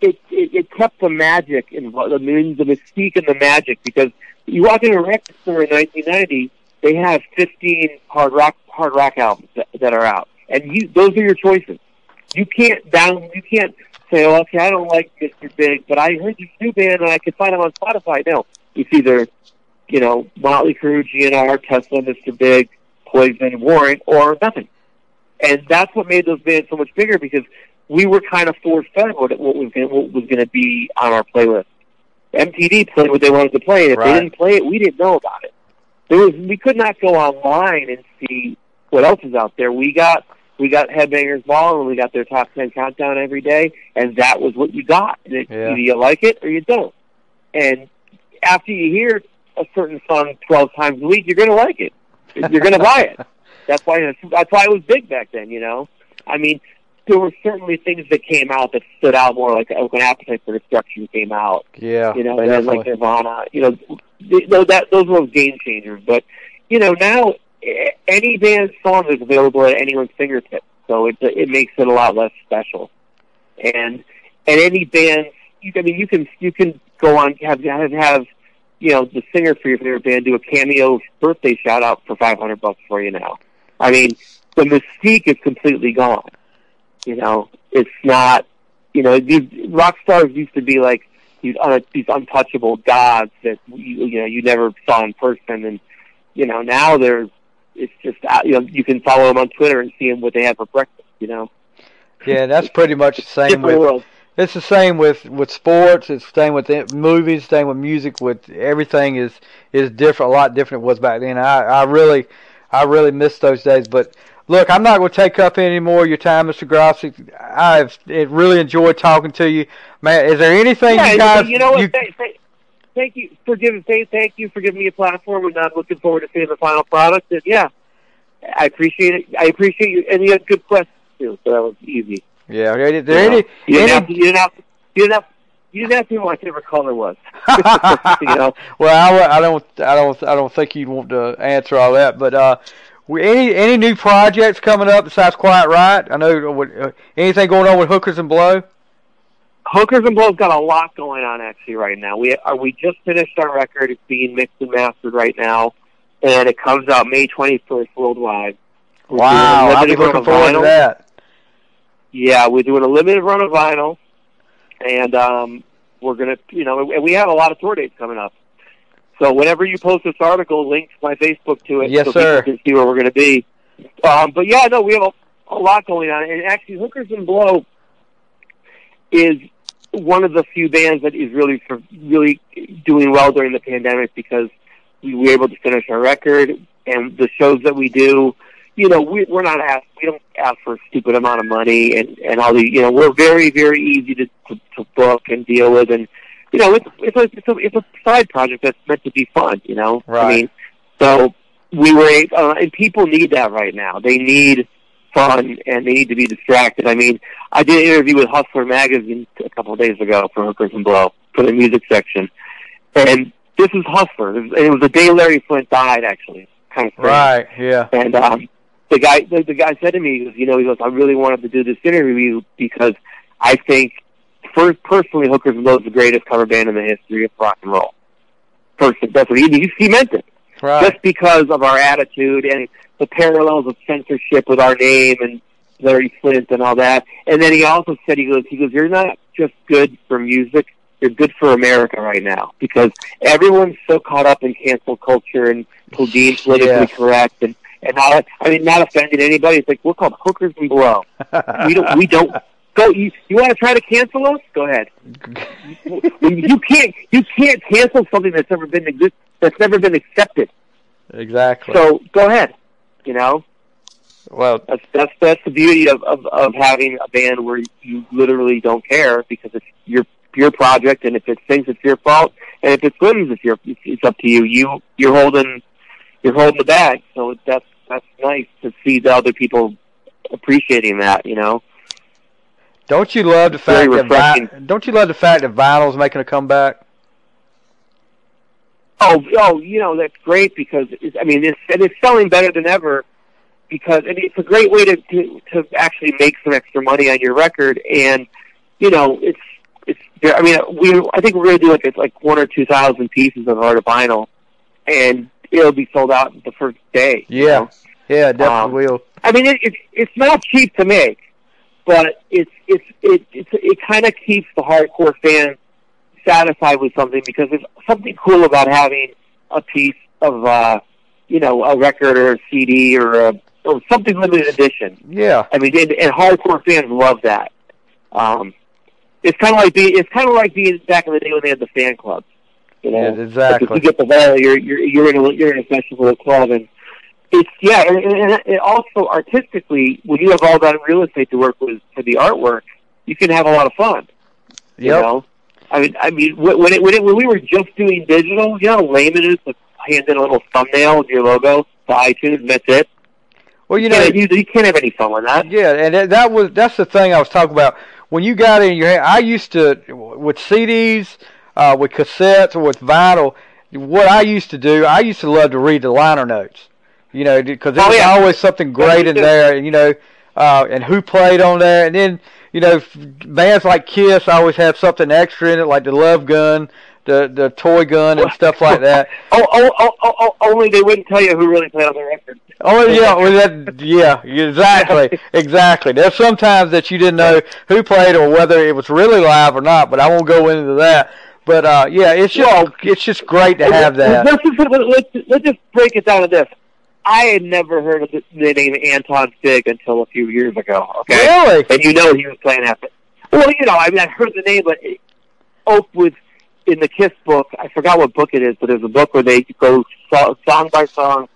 it it, it kept the magic and the mean the mystique and the magic because you walk into a record store in 1990, they have 15 hard rock hard rock albums that, that are out, and you those are your choices. You can't down you can't say, oh, okay, I don't like Mr. Big, but I heard this new band and I could find them on Spotify. No, it's either you know Motley Crue, GNR, Tesla, Mr. Big, Poison, Warrant, or nothing and that's what made those bands so much bigger because we were kind of force fed what, what was gonna, what was going to be on our playlist. MTV played what they wanted to play, and if Right. they didn't play it, we didn't know about it. There was we could not go online and see what else is out there. We got we got Headbangers Ball, and we got their top ten countdown every day, and that was what you got. And it, Yeah. Either you like it or you don't. And after you hear a certain song twelve times a week, you're going to like it. You're going to buy it. That's why that's why it was big back then. You know, I mean, there were certainly things that came out that stood out more, like like when Appetite for Destruction came out. Yeah, You know, and then like. Nirvana. You know, th- th- that those were game changers. But you know, now any band's song is available at anyone's fingertips, so it it makes it a lot less special. And and any band, you, I mean, you can you can go on have have have you know the singer for your favorite band do a cameo birthday shout out for five hundred bucks for you now. I mean, the mystique is completely gone. You know, it's not. You know, these rock stars used to be like these un, these untouchable gods that you, you know you never saw in person, and you know now they're it's just uh, you know you can follow them on Twitter and see them what they have for breakfast. You know, yeah, that's pretty much the same different with world. It's the same with with sports. It's the same with the movies. Same with music. With everything is is different. A lot different than it was back then. I I really I really miss those days. But look, I'm not going to take up any more of your time, Mr. Grossi. I've really enjoyed talking to you, man. Is there anything Yeah, you guys? you know what? you- thank, thank you for giving. Thank, thank you for giving me a platform, and I'm looking forward to seeing the final product. And yeah, I appreciate it. I appreciate you, and you had good questions too, so that was easy. yeah. Is You there know, any? you didn't have to. You didn't have. To, you didn't have. You didn't have to know what my favorite color was. you know. well, I, I don't, I don't, I don't think you'd want to answer all that. But uh, we, any any new projects coming up besides Quiet Riot? I know uh, anything going on with Hookers and Blow. Hookers and Blow's got a lot going on actually right now. We are we just finished our record. It's being mixed and mastered right now, and it comes out May 21st worldwide. Wow, I'll be looking forward to that. Yeah, we're doing a limited run of vinyl, and um, we're gonna, you know, and we have a lot of tour dates coming up. So whenever you post this article, link my Facebook to it. Yes, so sir. People can see where we're going to be. Um, but yeah, no, we have a, a lot going on, and actually, Hookers and Blow is one of the few bands that is really really doing well during the pandemic because we were able to finish our record and the shows that we do. You know, we, we're not asked. We don't ask for a stupid amount of money, and and all the. You know, we're very very easy to to, to book and deal with, and you know, it's it's a, it's a it's a side project that's meant to be fun. You know, right. I mean, so we were, uh, and people need that right now. They need fun and they need to be distracted. I mean, I did an interview with Hustler magazine a couple of days ago for Hookers and Blow for the music section, and this is Hustler. It was, it was the day Larry Flynt died, actually. Kind of right, yeah. And um, the guy, the, the guy said to me, he goes, you know, he goes, I really wanted to do this interview because I think, first, personally, Hookers and Blow is the greatest cover band in the history of rock and roll. First, that's what he, he meant it. Right. Just because of our attitude and the parallels of censorship with our name and Larry Flynt and all that. And then he also said, he goes, he goes, you're not just good for music, you're good for America right now because everyone's so caught up in cancel culture and being politically Yeah. correct and and not I mean not offending anybody. It's like we're called hookers and blow. we don't we don't go. You you want to try to cancel us? Go ahead. you can't you can't cancel something that's never been exist that's never been accepted. exactly. So go ahead. You know well, that's that's that's the beauty of of, of having a band where you literally don't care because it's your your project, and if it sings, it's your fault, and if it swims, it's your it's, it's up to you. You you're holding you're holding the bag, so that's that's nice to see the other people appreciating that. You know. Don't you love the fact that vi- don't you love the fact that vinyl's making a comeback? Oh, oh, you know that's great because it's, I mean it's and it's selling better than ever because and it's a great way to, to to actually make some extra money on your record and you know it's it's I mean we I think we're gonna do like it's like one or two thousand pieces of art of vinyl and it'll be sold out the first day. you Yeah. know? Yeah, definitely Um, will. I mean, it, it's it's not cheap to make, but it's it's it it's, it kind of keeps the hardcore fan satisfied with something because there's something cool about having a piece of uh, you know a record or a CD or a or something limited edition. Yeah. I mean, and, and hardcore fans love that. Um, it's kind of like being it's kind of like being back in the day when they had the fan clubs. You know, Yeah, like if exactly. you get the vinyl, you're you're you're in a you're in a festival club, and it's yeah, and, and, and also artistically, when you have all that real estate to work with for the artwork, you can have a lot of fun. You know, I mean, I mean, when it when it when we were just doing digital, you know, how lame it is to hand in a little thumbnail with your logo to iTunes, and that's it. Well, you You, know, can't, you, you can't have any fun with that. Yeah, and that, was that's the thing I was talking about. When you got in your hand, I used to with CDs, uh, with cassettes, or with vinyl. What I used to do, I used to love to read the liner notes. You know, because there's Oh, yeah. always something great in there, and You know, uh, and who played on there, and then you know, bands like Kiss always have something extra in it, like the Love Gun, the the toy gun, and stuff like that. Oh, oh, oh, oh, oh, only they wouldn't tell you who really played on the record. Oh yeah, well that yeah, exactly, exactly. There's sometimes that you didn't know who played or whether it was really live or not, but I won't go into that. But uh, yeah, it's just Well, it's just great to have that. Let's just, let's, let's just break it down to this. I had never heard of the, the name Anton Fig until a few years ago. Okay, Really? and you know he was playing after. Well, you know, I mean, I heard the name, but it, Oak was in the Kiss book. I forgot what book it is, but there's a book where they go song by song,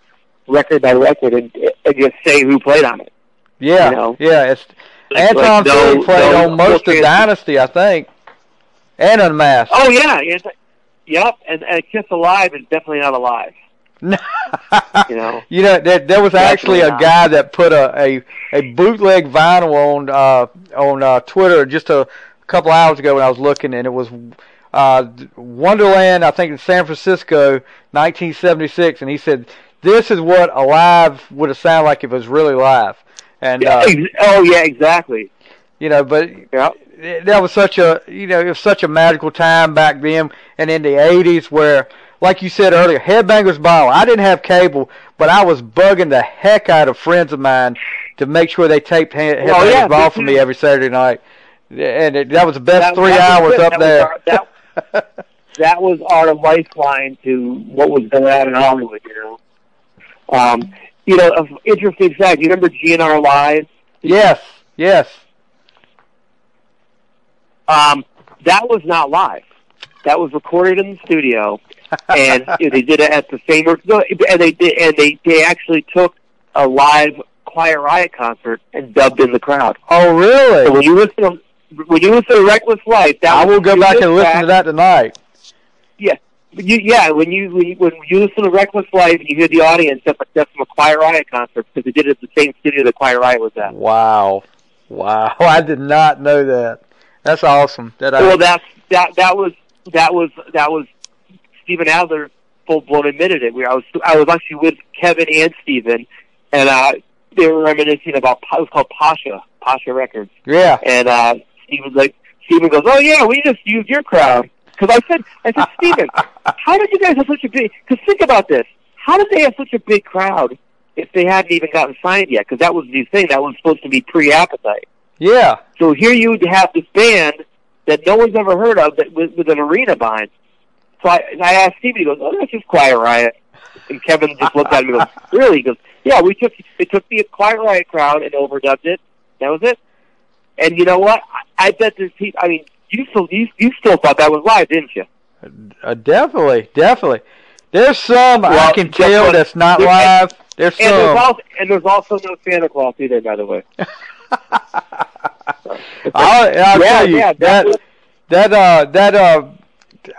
record by record, and, and just say who played on it. Yeah, You know? yeah. It's Like- Anton like no- Fig played no- on most no of Dynasty, I think, and Unmasked. Oh yeah, yeah. Yep, and, and Kiss Alive is definitely not alive. You know. You know, there, there was actually a guy that put a, a, a bootleg vinyl on uh, on uh, Twitter just a couple hours ago when I was looking, and it was uh, Winterland, I think in San Francisco, 1976, and he said this is what Alive would have sounded like if it was really live, and Yeah, uh, oh yeah, exactly. you know, but Yeah. that was such a you know it was such a magical time back then and in the 80s where like you said earlier, Headbangers Ball. I didn't have cable, but I was bugging the heck out of friends of mine to make sure they taped Headbangers oh, yeah, Ball for me every Saturday night, and it, that was the best that, three that hours up that there. Our, that, that was our lifeline to what was going on in Hollywood. You know, um, you know, an interesting fact. You remember GNR Live? Yes, yes. Um, that was not live. That was recorded in the studio, and you know, they did it at the same. And they did, and they they actually took a live Quiet Riot concert and dubbed in the crowd. Oh, really? So when you listen to when you listen to Reckless Life, that I will go back and listen to that tonight. Yeah, you, yeah. When you when, you when you listen to Reckless Life and you hear the audience, that's, that's from a Quiet Riot concert because they did it at the same studio that Quiet Riot was at. Wow, wow! I did not know that. That's awesome. That I... well, that's that that was that was that was Steven Adler full blown admitted it. We I was I was actually with Kevin and Steven, and uh, they were reminiscing about it was called Pasha Pasha Records. Yeah, and uh, Steven like Steven goes, oh yeah, we just used your crowd because I said I said Steven, how did you guys have such a big? Because think about this, how did they have such a big crowd if they hadn't even gotten signed yet? Because that was the thing that was supposed to be pre appetite. Yeah. So here you have this band that no one's ever heard of that with, with an arena behind. So I, I asked Steve, he goes, "Oh, that's just Quiet Riot." And Kevin just looked at me and goes, "Really?" He goes, "Yeah, we took it took the Quiet Riot crowd and overdubbed it. That was it." And you know what? I, I bet there's people. I mean, you still you, you still thought that was live, didn't you? Uh, definitely, definitely. There's some well, I can tell that's not live. There's and some. There's also, and there's also no Santa Claus either, by the way. I'll, I'll yeah, tell you yeah, that that uh that uh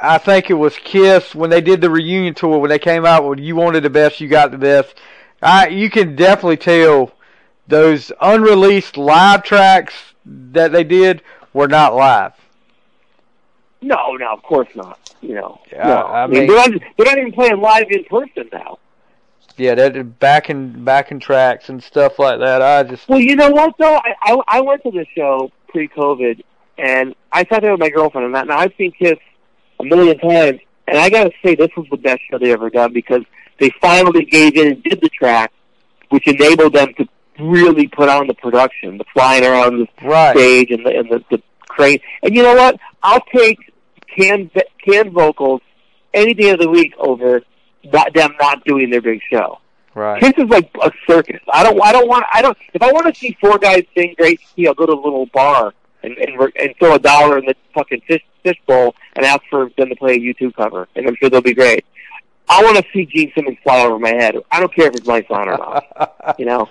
I think it was Kiss when they did the reunion tour when they came out with "You Wanted the Best, You Got the Best." I you can definitely tell those unreleased live tracks that they did were not live. No, no, of course not. You know, yeah, no. I, mean, they're, not, they're not even playing live in person now. Yeah, that backing backing tracks and stuff like that. I just well, you know what though, I I, I went to the show pre-COVID, and I sat there with my girlfriend, and that. Now I've seen Kiss a million times, and I gotta say this was the best show they ever done because they finally gave in and did the track, which enabled them to really put on the production, the flying around the right. stage and the and the, the crane. And you know what? I'll take can canned vocals any day of the week over not, them not doing their big show. Right. Kiss is like a circus. I don't. I don't want. I don't. If I want to see four guys sing great I'll go to a little bar and and, and throw a dollar in the fucking fish fish bowl and ask for them to play a YouTube cover, and I'm sure they'll be great. I want to see Gene Simmons fly over my head. I don't care if it's mic's on or not. you know.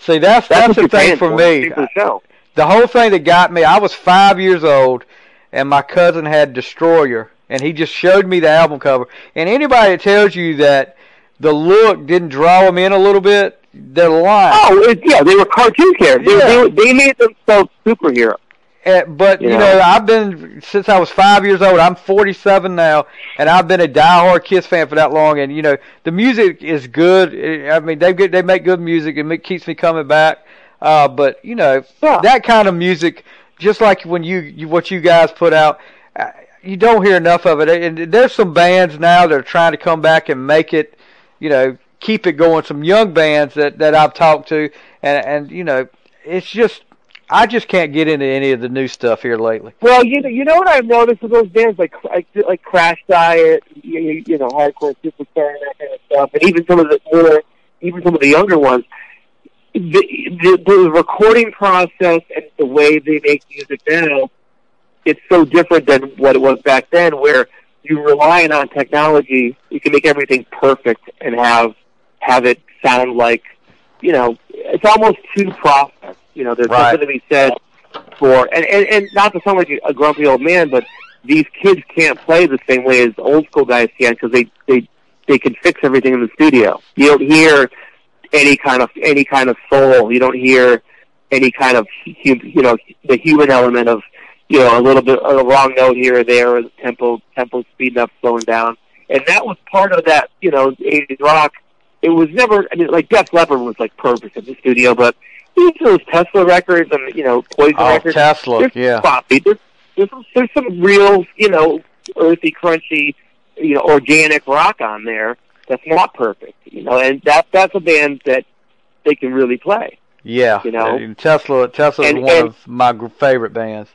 See, that's that's, that's the thing for, for me. The, the whole thing that got me. I was five years old, and my cousin had Destroyer and he just showed me the album cover. And anybody that tells you that the look didn't draw them in a little bit, they're lying. Oh, it, yeah, they were cartoon characters. Yeah. They, they made themselves superheroes. Uh, but you, you know, know, I've been since I was five years old. I'm 47 now, and I've been a diehard Kiss fan for that long. And you know, the music is good. I mean, they get they make good music, and it keeps me coming back. Uh, but you know, yeah. that kind of music, just like when you, you what you guys put out, you don't hear enough of it. And there's some bands now that are trying to come back and make it, you know, keep it going. Some young bands that that I've talked to, and and you know, it's just I just can't get into any of the new stuff here lately. Well, you know, you know what I've noticed with those bands like like, like Crash Diet, you, you know, Hardcore Superstar, and that kind of stuff, and even some of the more, even some of the younger ones. The, the the recording process and the way they make music now it's so different than what it was back then, where you relying on technology, you can make everything perfect and have have it sound like, you know, it's almost too processed. You know, there's right. something to be said for, and, and and not to sound like a grumpy old man, but these kids can't play the same way as old school guys can because they they they can fix everything in the studio. You don't hear any kind of any kind of soul. You don't hear any kind of you know the human element of you know, a little bit of a wrong note here or there, or the tempo tempo speeding up, slowing down, and that was part of that. You know, '80s rock. It was never. I mean, like Def Leppard was like perfect in the studio, but even those Tesla records and you know Poison oh, records, Tesla, yeah, sloppy. There's, there's there's some real, you know, earthy, crunchy you know organic rock on there that's not perfect. You know, and that that's a band that they can really play. Yeah, You know? and Tesla. Tesla is one and- of my favorite bands.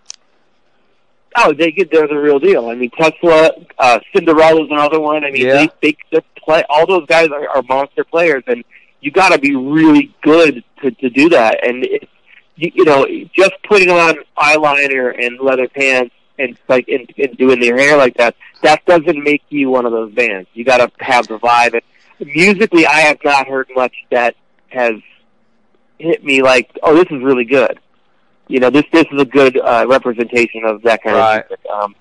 Oh, they get they're the real deal. I mean, Tesla, uh, Cinderella's another one. I mean, Yeah. they they play. All those guys are, are monster players, and you got to be really good to to do that. And it, you, you know, just putting on eyeliner and leather pants and like and, and doing their hair like that, that doesn't make you one of those bands. You got to have the vibe. And musically, I have not heard much that has hit me like, oh, this is really good. You know, this this is a good uh, representation of that kind Right. of music. Um,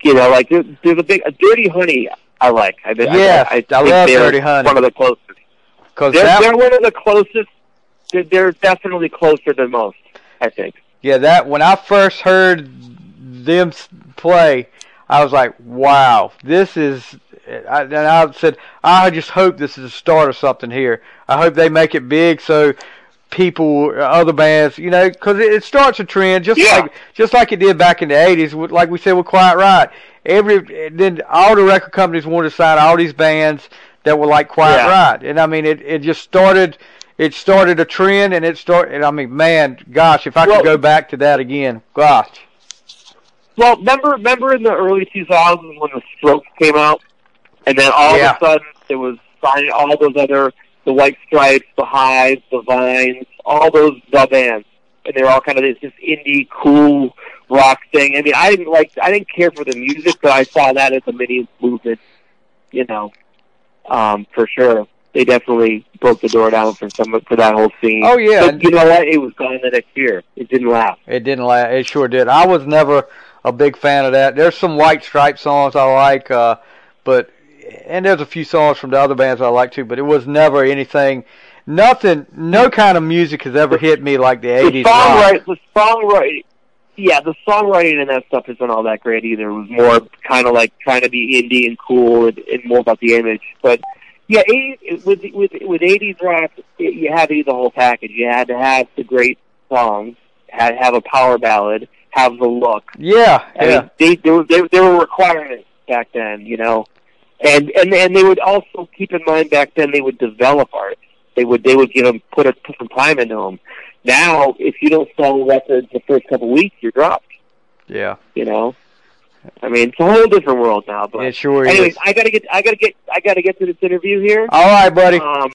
you know, like there, there's a big a Dirty Honey. I like. I, Yes, I, I, I think love Dirty Honey. One of the closest. Cause They're, that, they're one of the closest. They're, they're definitely closer than most. I think. yeah, that when I first heard them play, I was like, wow, this is. I, and I said, I just hope this is the start of something here. I hope they make it big so people, other bands, you know, because it, it starts a trend just Yeah. like just like it did back in the '80s. with- Like we said with Quiet Riot, every then all the record companies wanted to sign all these bands that were like Quiet Yeah. Riot, and I mean, it it just started. It started a trend, and it started. I mean, man, gosh, if I Well- could go back to that again, gosh. Well, remember, remember in the early 2000s when the Strokes came out, and then all Yeah. of a sudden it was signing all those other, the White Stripes, the Hives, the Vines, all those the bands, and they were all kind of this, this indie cool rock thing. I mean, I didn't like, I didn't care for the music, but I saw that as a mini movement, you know, um, for sure. They definitely broke the door down for some for that whole scene. Oh, yeah, but you know what? It was gone the next year. It didn't last. It didn't last. It sure did. I was never a big fan of that. There's some White Stripe songs I like, uh, but and there's a few songs from the other bands I like too. But it was never anything. Nothing. No kind of music has ever hit me like the the '80s rock. songwriting, the songwriting, yeah, the songwriting and that stuff isn't all that great either. It was more kind of like trying to be indie and cool and, and more about the image. But yeah, 80, with with with eighties rock, it, you had to do the whole package. You had to have the great songs, had have a power ballad, have the look. Yeah, I yeah, mean, they they were they, they were requirements back then, you know, and and and they would also keep in mind back then they would develop art. They would they would give them put a, put some time into them. Now, if you don't sell records the first couple of weeks, you're dropped. yeah. You know, I mean, it's a whole different world now. But It sure anyways, is. I gotta get I gotta get I gotta get to this interview here. All right, buddy. Um,